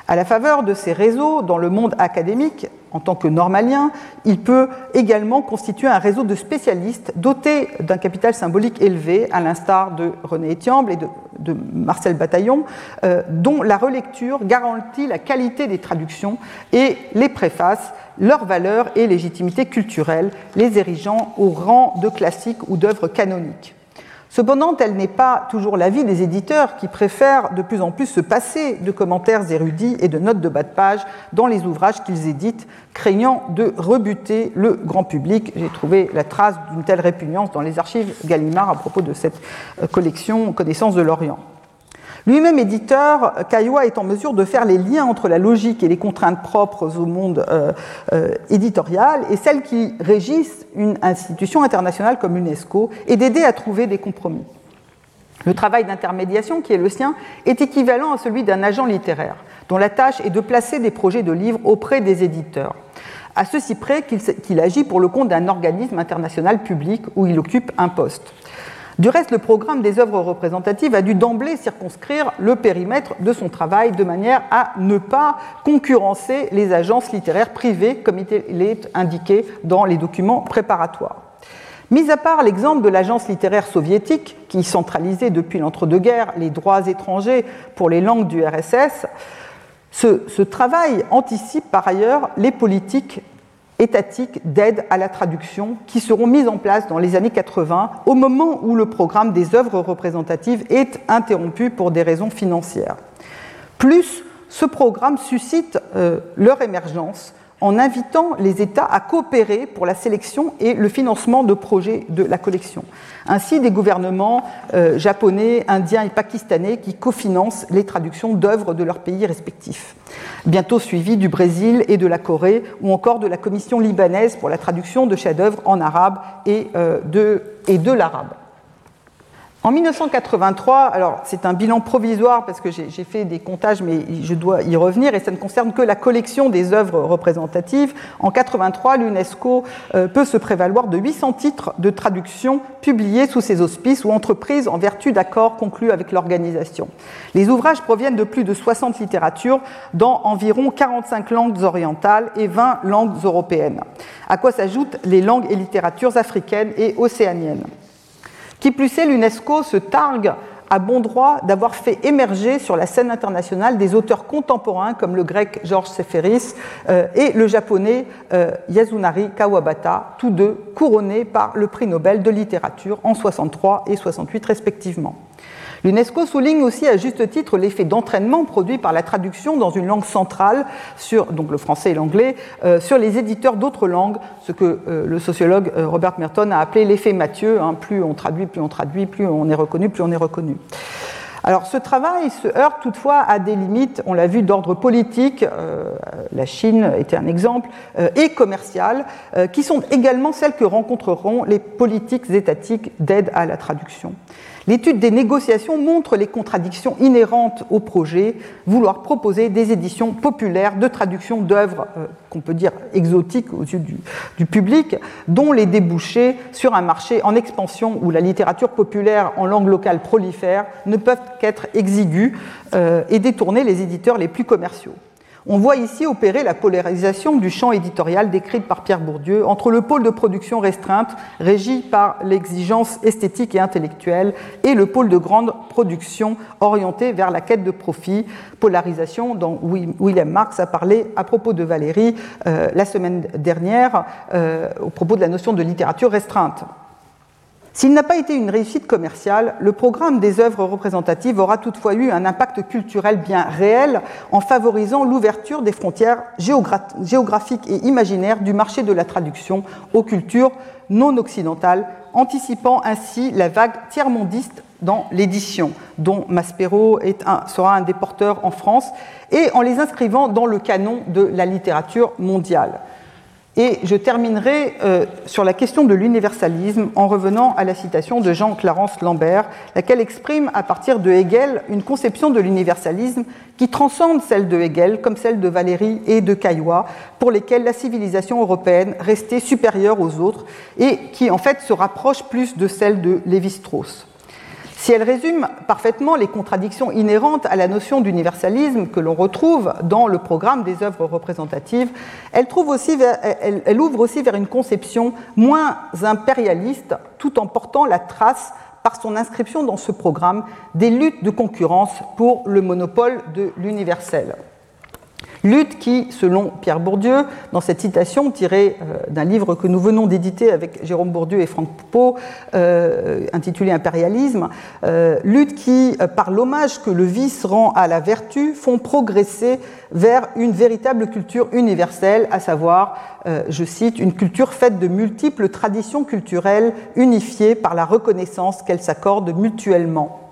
À la faveur de ces réseaux dans le monde académique, en tant que normalien, il peut également constituer un réseau de spécialistes dotés d'un capital symbolique élevé, à l'instar de René Etiamble et de, Marcel Bataillon, euh, dont la relecture garantit la qualité des traductions et les préfaces, leur valeur et légitimité culturelle, les érigeant au rang de classiques ou d'œuvres canoniques. Cependant, tel n'est pas toujours l'avis des éditeurs qui préfèrent de plus en plus se passer de commentaires érudits et de notes de bas de page dans les ouvrages qu'ils éditent, craignant de rebuter le grand public. J'ai trouvé la trace d'une telle répugnance dans les archives Gallimard à propos de cette euh, collection Connaissance de l'Orient. Lui-même éditeur, Caillois est en mesure de faire les liens entre la logique et les contraintes propres au monde euh, euh, éditorial et celles qui régissent une institution internationale comme l'UNESCO et d'aider à trouver des compromis. Le travail d'intermédiation qui est le sien est équivalent à celui d'un agent littéraire, dont la tâche est de placer des projets de livres auprès des éditeurs, à ceci près qu'il agit pour le compte d'un organisme international public où il occupe un poste. Du reste, le programme des œuvres représentatives a dû d'emblée circonscrire le périmètre de son travail de manière à ne pas concurrencer les agences littéraires privées comme il est indiqué dans les documents préparatoires. Mis à part l'exemple de l'agence littéraire soviétique, qui centralisait depuis l'entre-deux-guerres les droits étrangers pour les langues du RSS, ce, travail anticipe par ailleurs les politiques étatiques d'aide à la traduction qui seront mises en place dans les années 80 au moment où le programme des œuvres représentatives est interrompu pour des raisons financières. Plus, ce programme suscite euh, leur émergence en invitant les États à coopérer pour la sélection et le financement de projets de la collection. Ainsi, des gouvernements euh, japonais, indiens et pakistanais qui cofinancent les traductions d'œuvres de leurs pays respectifs. Bientôt suivi du Brésil et de la Corée, ou encore de la Commission libanaise pour la traduction de chefs-d'œuvre en arabe et, euh, de, et de l'arabe. En 1983, alors c'est un bilan provisoire parce que j'ai fait des comptages, mais je dois y revenir, et ça ne concerne que la collection des œuvres représentatives. En 1983, l'UNESCO euh, peut se prévaloir de 800 titres de traduction publiés sous ses auspices ou entreprises en vertu d'accords conclus avec l'organisation. Les ouvrages proviennent de plus de 60 littératures dans environ 45 langues orientales et 20 langues européennes, à quoi s'ajoutent les langues et littératures africaines et océaniennes. Qui plus est, l'UNESCO se targue à bon droit d'avoir fait émerger sur la scène internationale des auteurs contemporains comme le grec Georges Seferis euh, et le japonais euh, Yasunari Kawabata, tous deux couronnés par le prix Nobel de littérature en 63 et 68 respectivement. L'UNESCO souligne aussi à juste titre l'effet d'entraînement produit par la traduction dans une langue centrale, donc le français et l'anglais, euh, sur les éditeurs d'autres langues, ce que euh, le sociologue euh, Robert Merton a appelé l'effet Mathieu. Hein, plus on traduit, plus on traduit, plus on est reconnu, plus on est reconnu. Alors ce travail se heurte toutefois à des limites, on l'a vu, d'ordre politique. la Chine était un exemple, et commerciales, qui sont également celles que rencontreront les politiques étatiques d'aide à la traduction. L'étude des négociations montre les contradictions inhérentes au projet, vouloir proposer des éditions populaires de traduction d'œuvres euh, qu'on peut dire exotiques aux yeux du, public, dont les débouchés sur un marché en expansion où la littérature populaire en langue locale prolifère ne peuvent qu'être exigus euh, et détourner les éditeurs les plus commerciaux. On voit ici opérer la polarisation du champ éditorial décrite par Pierre Bourdieu entre le pôle de production restreinte, régi par l'exigence esthétique et intellectuelle, et le pôle de grande production orienté vers la quête de profit, polarisation dont William Marx a parlé à propos de Valérie euh, la semaine dernière, euh, au propos de la notion de littérature restreinte. S'il n'a pas été une réussite commerciale, le programme des œuvres représentatives aura toutefois eu un impact culturel bien réel en favorisant l'ouverture des frontières géographiques et imaginaires du marché de la traduction aux cultures non occidentales, anticipant ainsi la vague tiers-mondiste dans l'édition, dont Maspero sera un des porteurs en France, et en les inscrivant dans le canon de la littérature mondiale. Et je terminerai euh, sur la question de l'universalisme en revenant à la citation de Jean-Clarence Lambert, laquelle exprime à partir de Hegel une conception de l'universalisme qui transcende celle de Hegel comme celle de Valéry et de Caillois, pour lesquelles la civilisation européenne restait supérieure aux autres et qui en fait se rapproche plus de celle de Lévi-Strauss. Si elle résume parfaitement les contradictions inhérentes à la notion d'universalisme que l'on retrouve dans le programme des œuvres représentatives, elle, ouvre aussi vers une conception moins impérialiste tout en portant la trace par son inscription dans ce programme des luttes de concurrence pour le monopole de l'universel. Lutte qui, selon Pierre Bourdieu, dans cette citation tirée euh, d'un livre que nous venons d'éditer avec Jérôme Bourdieu et Franck Poupeau, euh, intitulé Impérialisme, euh, lutte qui, par l'hommage que le vice rend à la vertu, font progresser vers une véritable culture universelle, à savoir, je cite, une culture faite de multiples traditions culturelles unifiées par la reconnaissance qu'elles s'accordent mutuellement.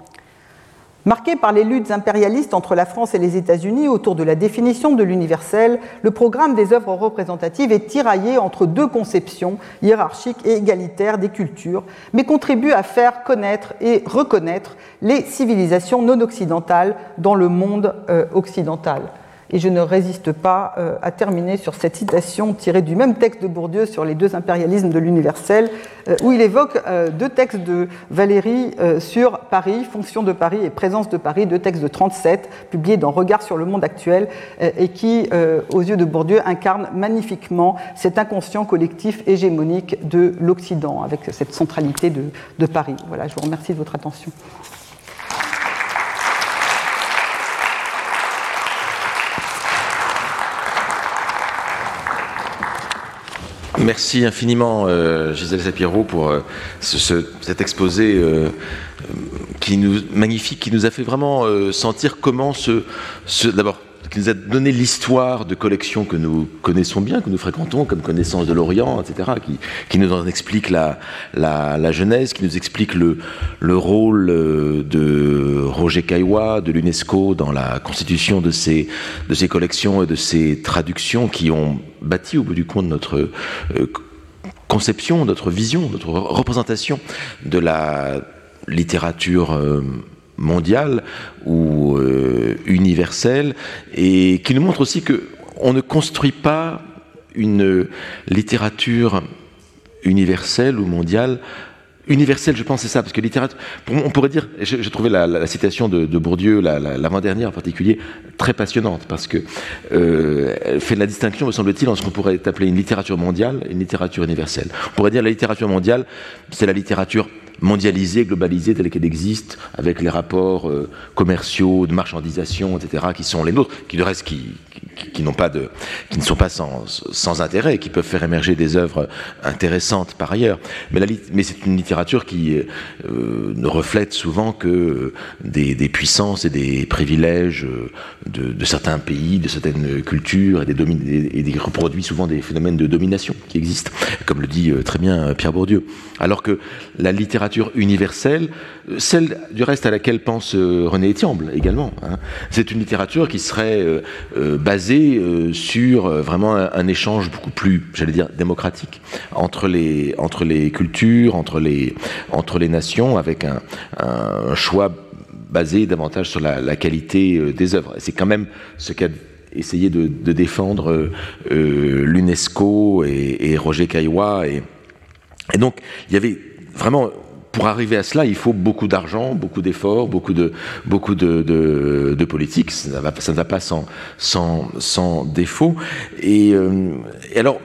Marqué par les luttes impérialistes entre la France et les États-Unis autour de la définition de l'universel, le programme des œuvres représentatives est tiraillé entre deux conceptions hiérarchiques et égalitaires des cultures, mais contribue à faire connaître et reconnaître les civilisations non occidentales dans le monde euh, occidental. Et je ne résiste pas euh, à terminer sur cette citation tirée du même texte de Bourdieu sur les deux impérialismes de l'universel, euh, où il évoque euh, deux textes de Valéry sur Paris, fonction de Paris et présence de Paris, deux textes de 37, publiés dans Regard sur le monde actuel, et qui, aux yeux de Bourdieu, incarnent magnifiquement cet inconscient collectif hégémonique de l'Occident, avec cette centralité de, de Paris. Voilà, je vous remercie de votre attention. Merci infiniment, euh, Gisèle Sapiro, pour euh, cet exposé euh, qui nous, magnifique, qui nous a fait vraiment sentir comment ce, d'abord qui nous a donné l'histoire de collections que nous connaissons bien, que nous fréquentons, comme Connaissance de l'Orient, etc., qui, nous en explique la, genèse, qui nous explique le, le rôle euh, de Roger Caillois, de l'UNESCO dans la constitution de ces, de ces collections et de ces traductions qui ont bâti au bout du compte notre euh, conception, notre vision, notre représentation de la littérature euh, mondiale ou euh, universelle et qui nous montre aussi que on ne construit pas une littérature universelle ou mondiale universelle, je pense, c'est ça, parce que littérature, on pourrait dire, j'ai trouvé la, citation de, Bourdieu, l'avant-dernière en particulier, très passionnante, parce que euh, elle fait la distinction, me semble-t-il, entre ce qu'on pourrait appeler une littérature mondiale et une littérature universelle. On pourrait dire la littérature mondiale, c'est la littérature mondialisée, globalisée telle qu'elle existe, avec les rapports euh, commerciaux, de marchandisation, etc., qui sont les nôtres, qui de reste qui, qui, n'ont pas de, qui ne sont pas sans, sans intérêt, qui peuvent faire émerger des œuvres intéressantes par ailleurs. Mais, mais c'est une littérature qui euh, ne reflète souvent que des, puissances et des privilèges de, de, certains pays, de certaines cultures, et et des reproduit souvent des phénomènes de domination qui existent, comme le dit euh, très bien Pierre Bourdieu. Alors que la littérature universelle, celle du reste à laquelle pense euh, René Etiamble également. Hein. C'est une littérature qui serait euh, euh, basée basé sur vraiment un, échange beaucoup plus, j'allais dire, démocratique entre les, entre les cultures, entre les, entre les nations, avec un, choix basé davantage sur la, qualité des œuvres. C'est quand même ce qu'a essayé de, défendre l'UNESCO et, Roger Caillois. Et donc, il y avait vraiment pour arriver à cela, il faut beaucoup d'argent, beaucoup d'efforts, beaucoup de, beaucoup de, de, politique. Ça, ne va pas sans, sans, sans défaut. Et, euh, et alors,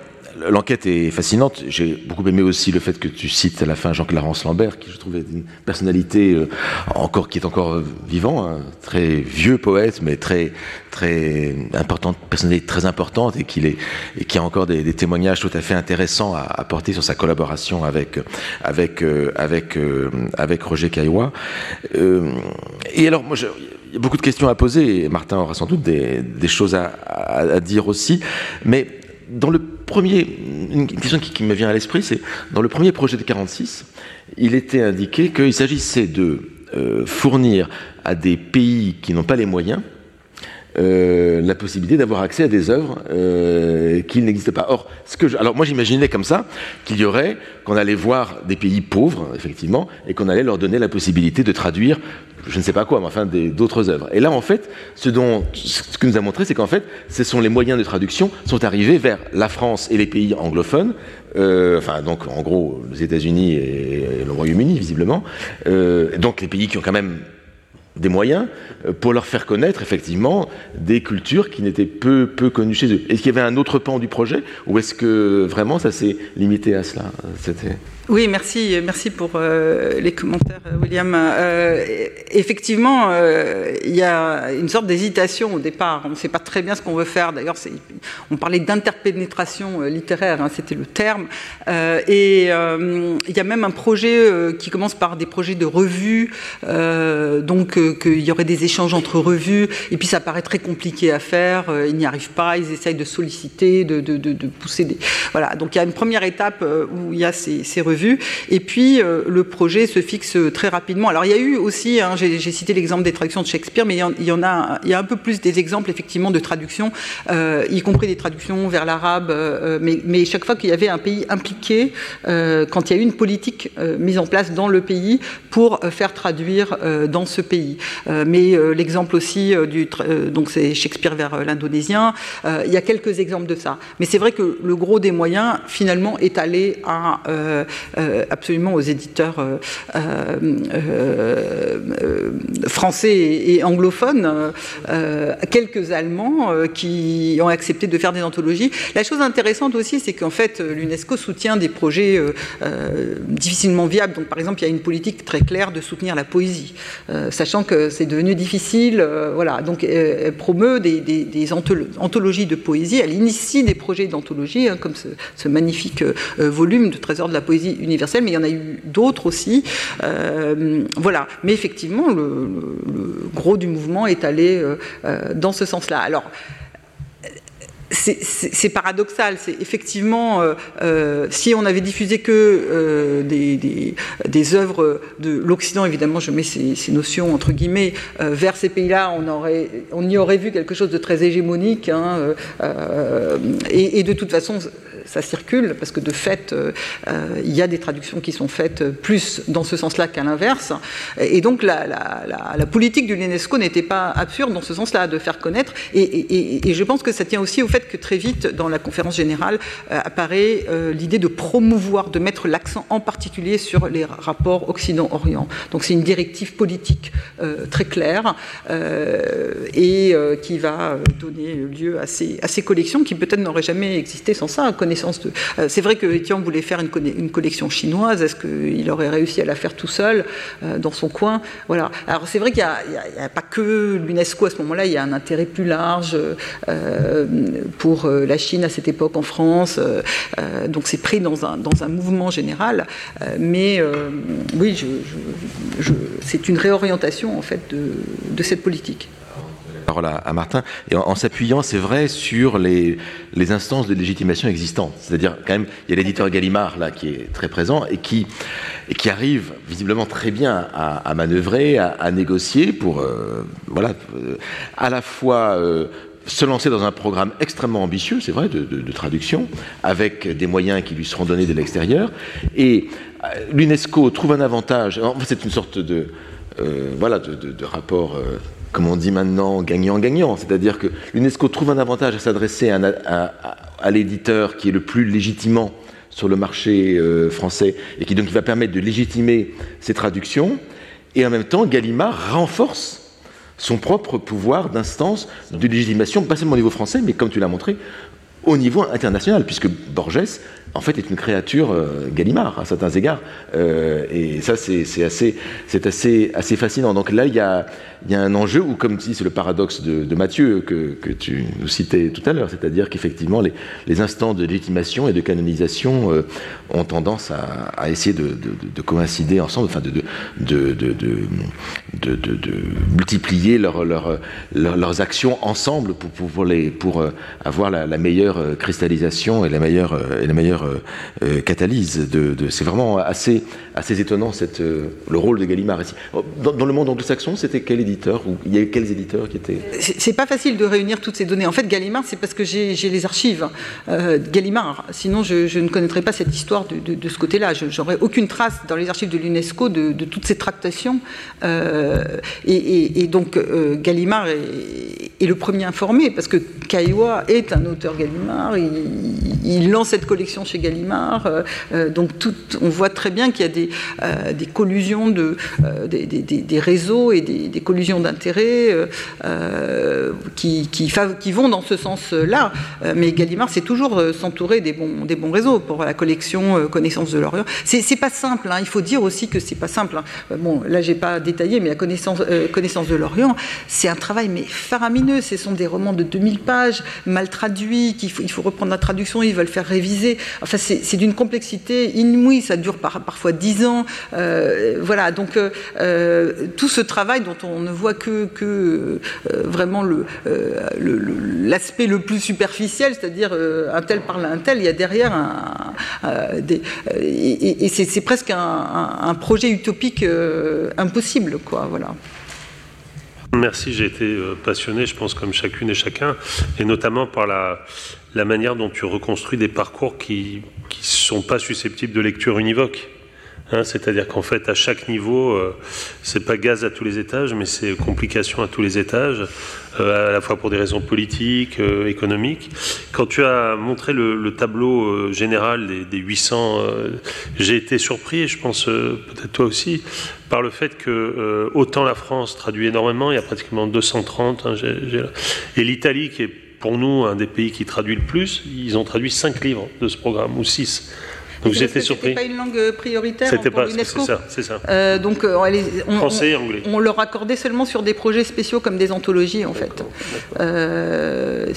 L'enquête est fascinante. J'ai beaucoup aimé aussi le fait que tu cites à la fin Jean-Clarence Lambert, qui je trouvais une personnalité euh, encore qui est encore vivant, un très vieux poète, mais très très importante, personnalité très importante, et qui est et qui a encore des, témoignages tout à fait intéressants à apporter sur sa collaboration avec avec euh, avec euh, avec Roger Caillois. et alors moi. il y a beaucoup de questions à poser, et Martin aura sans doute des, des choses à, à dire aussi, mais dans le premier, une question qui, me vient à l'esprit, c'est dans le premier projet de 46, il était indiqué qu'il s'agissait de euh, fournir à des pays qui n'ont pas les moyens euh, la possibilité d'avoir accès à des œuvres euh, qui n'existent pas. Or, alors moi j'imaginais comme ça qu'il y aurait, qu'on allait voir des pays pauvres, effectivement, et qu'on allait leur donner la possibilité de traduire je ne sais pas quoi, mais enfin d'autres œuvres. Et là, en fait, ce, dont, ce que nous a montré, c'est qu'en fait, ce sont les moyens de traduction sont arrivés vers la France et les pays anglophones, euh, enfin donc en gros les États-Unis et, le Royaume-Uni visiblement, euh, donc les pays qui ont quand même des moyens euh, pour leur faire connaître effectivement des cultures qui n'étaient peu, peu connues chez eux. Est-ce qu'il y avait un autre pan du projet ou est-ce que vraiment ça s'est limité à cela? C'était... Oui, merci, merci pour euh, les commentaires, William. Euh, effectivement, euh, il y a une sorte d'hésitation au départ. On ne sait pas très bien ce qu'on veut faire. D'ailleurs, on parlait d'interpénétration littéraire, hein, c'était le terme. et il y a même un projet qui commence par des projets de revues, donc qu'il y aurait des échanges entre revues. Et puis ça paraît très compliqué à faire. ils n'y arrivent pas. Ils essayent de solliciter, de, pousser des. Voilà. Donc il y a une première étape où il y a ces revues et puis, euh, le projet se fixe très rapidement. Alors, il y a eu aussi, hein, j'ai cité l'exemple des traductions de Shakespeare, mais il y en, a, il y a un peu plus des exemples, effectivement, de traductions, euh, y compris des traductions vers l'arabe, euh, mais, chaque fois qu'il y avait un pays impliqué, quand il y a eu une politique mise en place dans le pays pour faire traduire dans ce pays. mais l'exemple aussi du, donc c'est Shakespeare vers l'indonésien, il y a quelques exemples de ça. Mais c'est vrai que le gros des moyens, finalement, est allé à absolument aux éditeurs euh, euh, français et, anglophones, quelques Allemands qui ont accepté de faire des anthologies. La chose intéressante aussi, c'est qu'en fait, l'UNESCO soutient des projets difficilement viables. Donc, par exemple, il y a une politique très claire de soutenir la poésie, sachant que c'est devenu difficile. voilà, donc elle promeut des, anthologies de poésie. Elle initie des projets d'anthologie, hein, comme ce, magnifique volume de Trésor de la poésie universelle, mais il y en a eu d'autres aussi. Euh, voilà. Mais effectivement, le, gros du mouvement est allé euh, euh, dans ce sens-là. Alors, c'est paradoxal. C'est effectivement, si on avait diffusé que des, des, œuvres de l'Occident, évidemment, je mets ces, notions entre guillemets vers ces pays-là, on aurait, on y aurait vu quelque chose de très hégémonique. Hein, et, et, de toute façon, ça circule, parce que de fait, euh, euh, il y a des traductions qui sont faites plus dans ce sens-là qu'à l'inverse. Et donc la, politique de l'UNESCO n'était pas absurde dans ce sens-là, de faire connaître. Et, je pense que ça tient aussi au fait que très vite, dans la conférence générale, euh, apparaît l'idée de promouvoir, de mettre l'accent en particulier sur les rapports Occident-Orient. Donc c'est une directive politique très claire et qui va donner lieu à ces, à ces collections qui peut-être n'auraient jamais existé sans ça, euh, c'est vrai que Etienne voulait faire une, collection chinoise. Est-ce qu'il aurait réussi à la faire tout seul euh, dans son coin? Voilà. Alors c'est vrai qu'il n'y a, pas que l'UNESCO à ce moment-là. Il y a un intérêt plus large euh, pour la Chine à cette époque en France. donc c'est pris dans un, dans un mouvement général. mais oui, c'est une réorientation en fait de cette politique parole à, Martin, et en, s'appuyant, c'est vrai, sur les, instances de légitimation existantes. C'est-à-dire, quand même, il y a l'éditeur Gallimard, là, qui est très présent, et qui, arrive visiblement très bien à, manœuvrer, à, négocier pour, euh, voilà, euh, à la fois... Euh, se lancer dans un programme extrêmement ambitieux, c'est vrai, de, traduction, avec des moyens qui lui seront donnés de l'extérieur. Et l'UNESCO trouve un avantage. c'est une sorte de, voilà, de, rapport. Comme on dit maintenant, gagnant-gagnant. C'est-à-dire que l'UNESCO trouve un avantage à s'adresser à, l'éditeur qui est le plus légitimement sur le marché français et qui donc va permettre de légitimer ses traductions. Et en même temps, Gallimard renforce son propre pouvoir d'instance de légitimation, pas seulement au niveau français, mais comme tu l'as montré, au niveau international, puisque Borges en fait, est une créature euh, Gallimard à certains égards. Euh, et ça, c'est assez, assez, assez fascinant. Donc là, il y a, y a un enjeu où, comme si c'est le paradoxe de, Mathieu que, que, tu nous citais tout à l'heure, c'est-à-dire qu'effectivement, les, les, instants de légitimation et de canonisation euh, ont tendance à, à essayer de, de, coïncider ensemble, enfin de, de, multiplier leur, leur, leurs actions ensemble pour, pour, les, pour avoir la, la, meilleure cristallisation et la meilleure, et la meilleure euh, euh, catalyse. De, c'est vraiment assez, assez étonnant euh, le rôle de Gallimard ici. Dans, le monde anglo-saxon, c'était quel éditeur il y avait quels éditeurs qui étaient? C'est pas facile de réunir toutes ces données. En fait, Gallimard, c'est parce que j'ai les archives. Gallimard, sinon je, ne connaîtrais pas cette histoire de, ce côté-là. J'aurais aucune trace dans les archives de l'UNESCO de, toutes ces tractations. Et, donc Gallimard est, le premier informé parce que Kaiwa est un auteur Gallimard. Il, il lance cette collection chez Gallimard. Euh, euh, donc tout, on voit très bien qu'il y a des, euh, collusions, de, des, réseaux et des, collusions d'intérêts qui, qui, vont dans ce sens-là. mais Gallimard, c'est toujours s'entourer des bons, des bons réseaux pour la collection Connaissance de l'Orient. C'est pas simple, hein. il faut dire aussi que c'est pas simple. Hein. Bon, là, j'ai pas détaillé, mais la connaissance, connaissance de l'Orient, c'est un travail mais faramineux. Ce sont des romans de 2000 pages, mal traduits, qu'il faut, il faut reprendre la traduction, ils veulent faire réviser. C'est d'une complexité inouïe, ça dure parfois dix ans. Euh, voilà, donc euh, euh, tout ce travail dont on ne voit que, vraiment l'aspect le, plus superficiel, c'est-à-dire un tel parle à un tel, il y a derrière un, et, c'est presque un, projet utopique impossible, quoi. Voilà. Merci, j'ai été passionné, je pense, comme chacune et chacun, et notamment par la, la manière dont tu reconstruis des parcours qui ne sont pas susceptibles de lecture univoque. Hein, c'est-à-dire qu'en fait, à chaque niveau, euh, c'est pas gaz à tous les étages, mais c'est complication à tous les étages, euh, à la fois pour des raisons politiques, euh, économiques. Quand tu as montré le, tableau général des, 800, j'ai été surpris, et je pense peut-être toi aussi, par le fait que autant la France traduit énormément, il y a pratiquement 230, hein, et l'Italie qui est pour nous, un des pays qui traduit le plus, ils ont traduit cinq livres de ce programme, ou six. Donc j'étais surpris. C'était pas une langue prioritaire C'était pas, c'est ça, ça. Euh, donc euh, on, français et anglais. On, leur accordait seulement sur des projets spéciaux comme des anthologies en fait. Euh,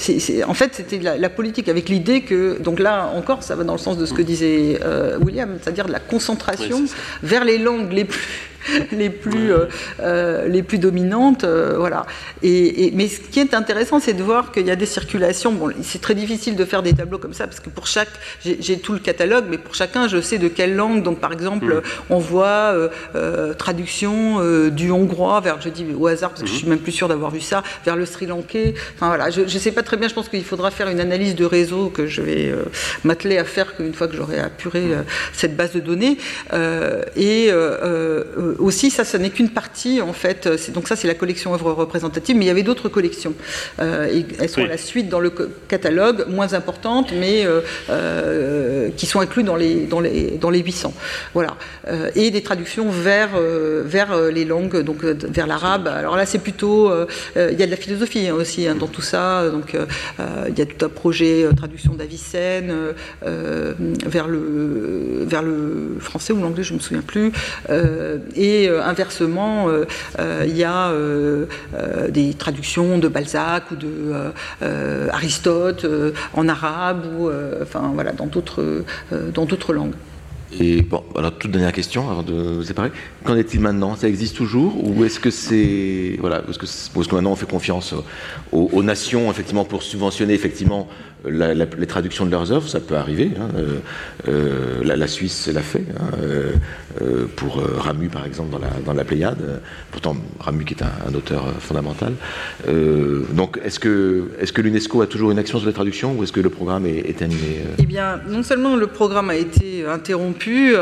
en fait, c'était la, politique avec l'idée que donc là encore, ça va dans le sens de ce que disait William, c'est-à-dire de la concentration vers les langues les plus les plus, euh, euh, les plus dominantes. Euh, voilà. Et, mais ce qui est intéressant, c'est de voir qu'il y a des circulations. Bon, c'est très difficile de faire des tableaux comme ça, parce que pour chaque, j'ai tout le catalogue, mais pour chacun, je sais de quelle langue. Donc, par exemple, mm. on voit traduction du hongrois vers, je dis au hasard, parce que je suis mm-hmm. même plus sûre d'avoir vu ça, vers le sri lankais. Enfin, voilà, je ne sais pas très bien, je pense qu'il faudra faire une analyse de réseau que je vais m'atteler à faire une fois que j'aurai apuré cette base de données. et aussi, ça, ce n'est qu'une partie, en fait. Donc ça, c'est la collection œuvres représentatives, mais il y avait d'autres collections. Euh, elles sont à la suite dans le catalogue, moins importantes, mais euh, euh, qui sont incluses dans les, dans les, dans les 800. Voilà. et des traductions vers, vers les langues, donc vers l'arabe. Alors là, c'est plutôt... il y a de la philosophie hein, aussi hein, dans tout ça. Donc il y a tout un projet traduction d'Avicenne vers, le, vers le français ou l'anglais, je ne me souviens plus. et euh, inversement, euh, euh, il y a des traductions de Balzac ou de Aristote en arabe ou enfin voilà dans d'autres dans d'autres langues. Et bon, alors toute dernière question avant de vous séparer. Qu'en est-il maintenant? Ça existe toujours ou est-ce que c'est voilà, est-ce que, que, maintenant on fait confiance aux, aux, nations effectivement pour subventionner effectivement les traductions de leurs œuvres Ça peut arriver. Hein. Euh, euh, la, Suisse l'a fait hein, euh, pour Ramu par exemple dans la, Pléiade. Pourtant Ramu qui est un, auteur fondamental. donc est-ce que l'UNESCO a toujours une action sur la traduction ou est-ce que le programme est, est annulé Eh bien, non seulement le programme a été interrompu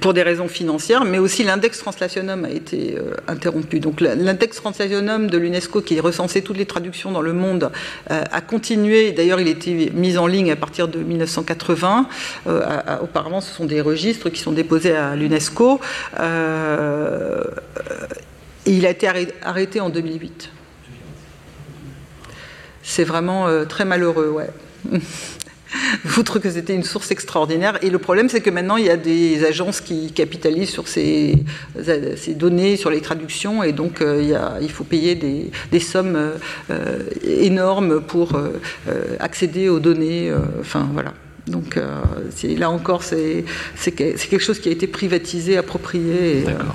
pour des raisons financières, mais aussi l'index translationum a été interrompu. Donc l'index translationum de l'UNESCO, qui recensait toutes les traductions dans le monde, a D'ailleurs, il été mis en ligne à partir de 1980. Euh, auparavant, ce sont des registres qui sont déposés à l'UNESCO. et il a été arrêté en 2008. C'est vraiment très malheureux, ouais. outre que c'était une source extraordinaire. Et le problème, c'est que maintenant, il y a des agences qui capitalisent sur ces, données, sur les traductions, et donc euh, il, faut payer des, sommes euh, énormes pour euh, accéder aux données. enfin, voilà. Donc là encore, c'est quelque chose qui a été privatisé, approprié. D'accord.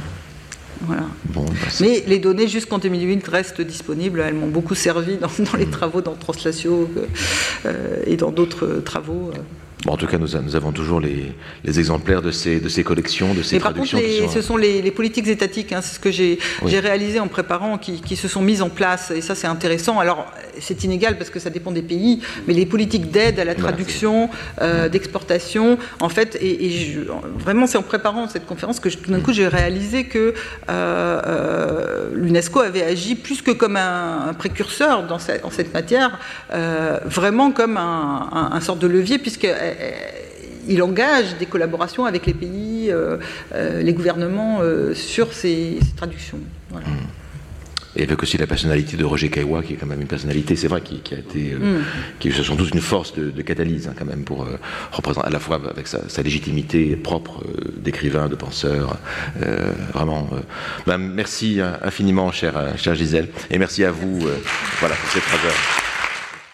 Voilà. Bon, bah Mais les données jusqu'en 2008 restent disponibles. Elles m'ont beaucoup servi dans, dans les travaux dans Translatio euh, et dans d'autres travaux. Bon, en tout cas, nous, nous, avons toujours les, les exemplaires de ces, de ces, collections, de ces Mais traductions. Par contre, les, sont... ce sont les, les politiques étatiques, hein, c'est ce que j'ai oui. réalisé en préparant, qui, qui, se sont mises en place. Et ça, c'est intéressant. Alors, c'est inégal parce que ça dépend des pays, mais les politiques d'aide à la traduction, euh, d'exportation, en fait, et, et je, vraiment, c'est en préparant cette conférence que tout d'un coup, j'ai réalisé que euh, euh, l'UNESCO avait agi plus que comme un, un précurseur dans cette, en cette matière, vraiment comme un, un, un, sorte de levier, puisque il engage des collaborations avec les pays, euh, euh, les gouvernements euh, sur ces, ces traductions. Voilà. Mmh. Et avec aussi la personnalité de Roger Caillois, qui est quand même une personnalité, c'est vrai, qui, qui, a été, mmh. qui est sans doute une force de, de catalyse, hein, quand même, pour représenter à la fois avec sa, sa légitimité propre d'écrivain, de penseur. vraiment. Ben, merci infiniment, chère, chère Gisèle, et merci à vous voilà, pour cette faveur.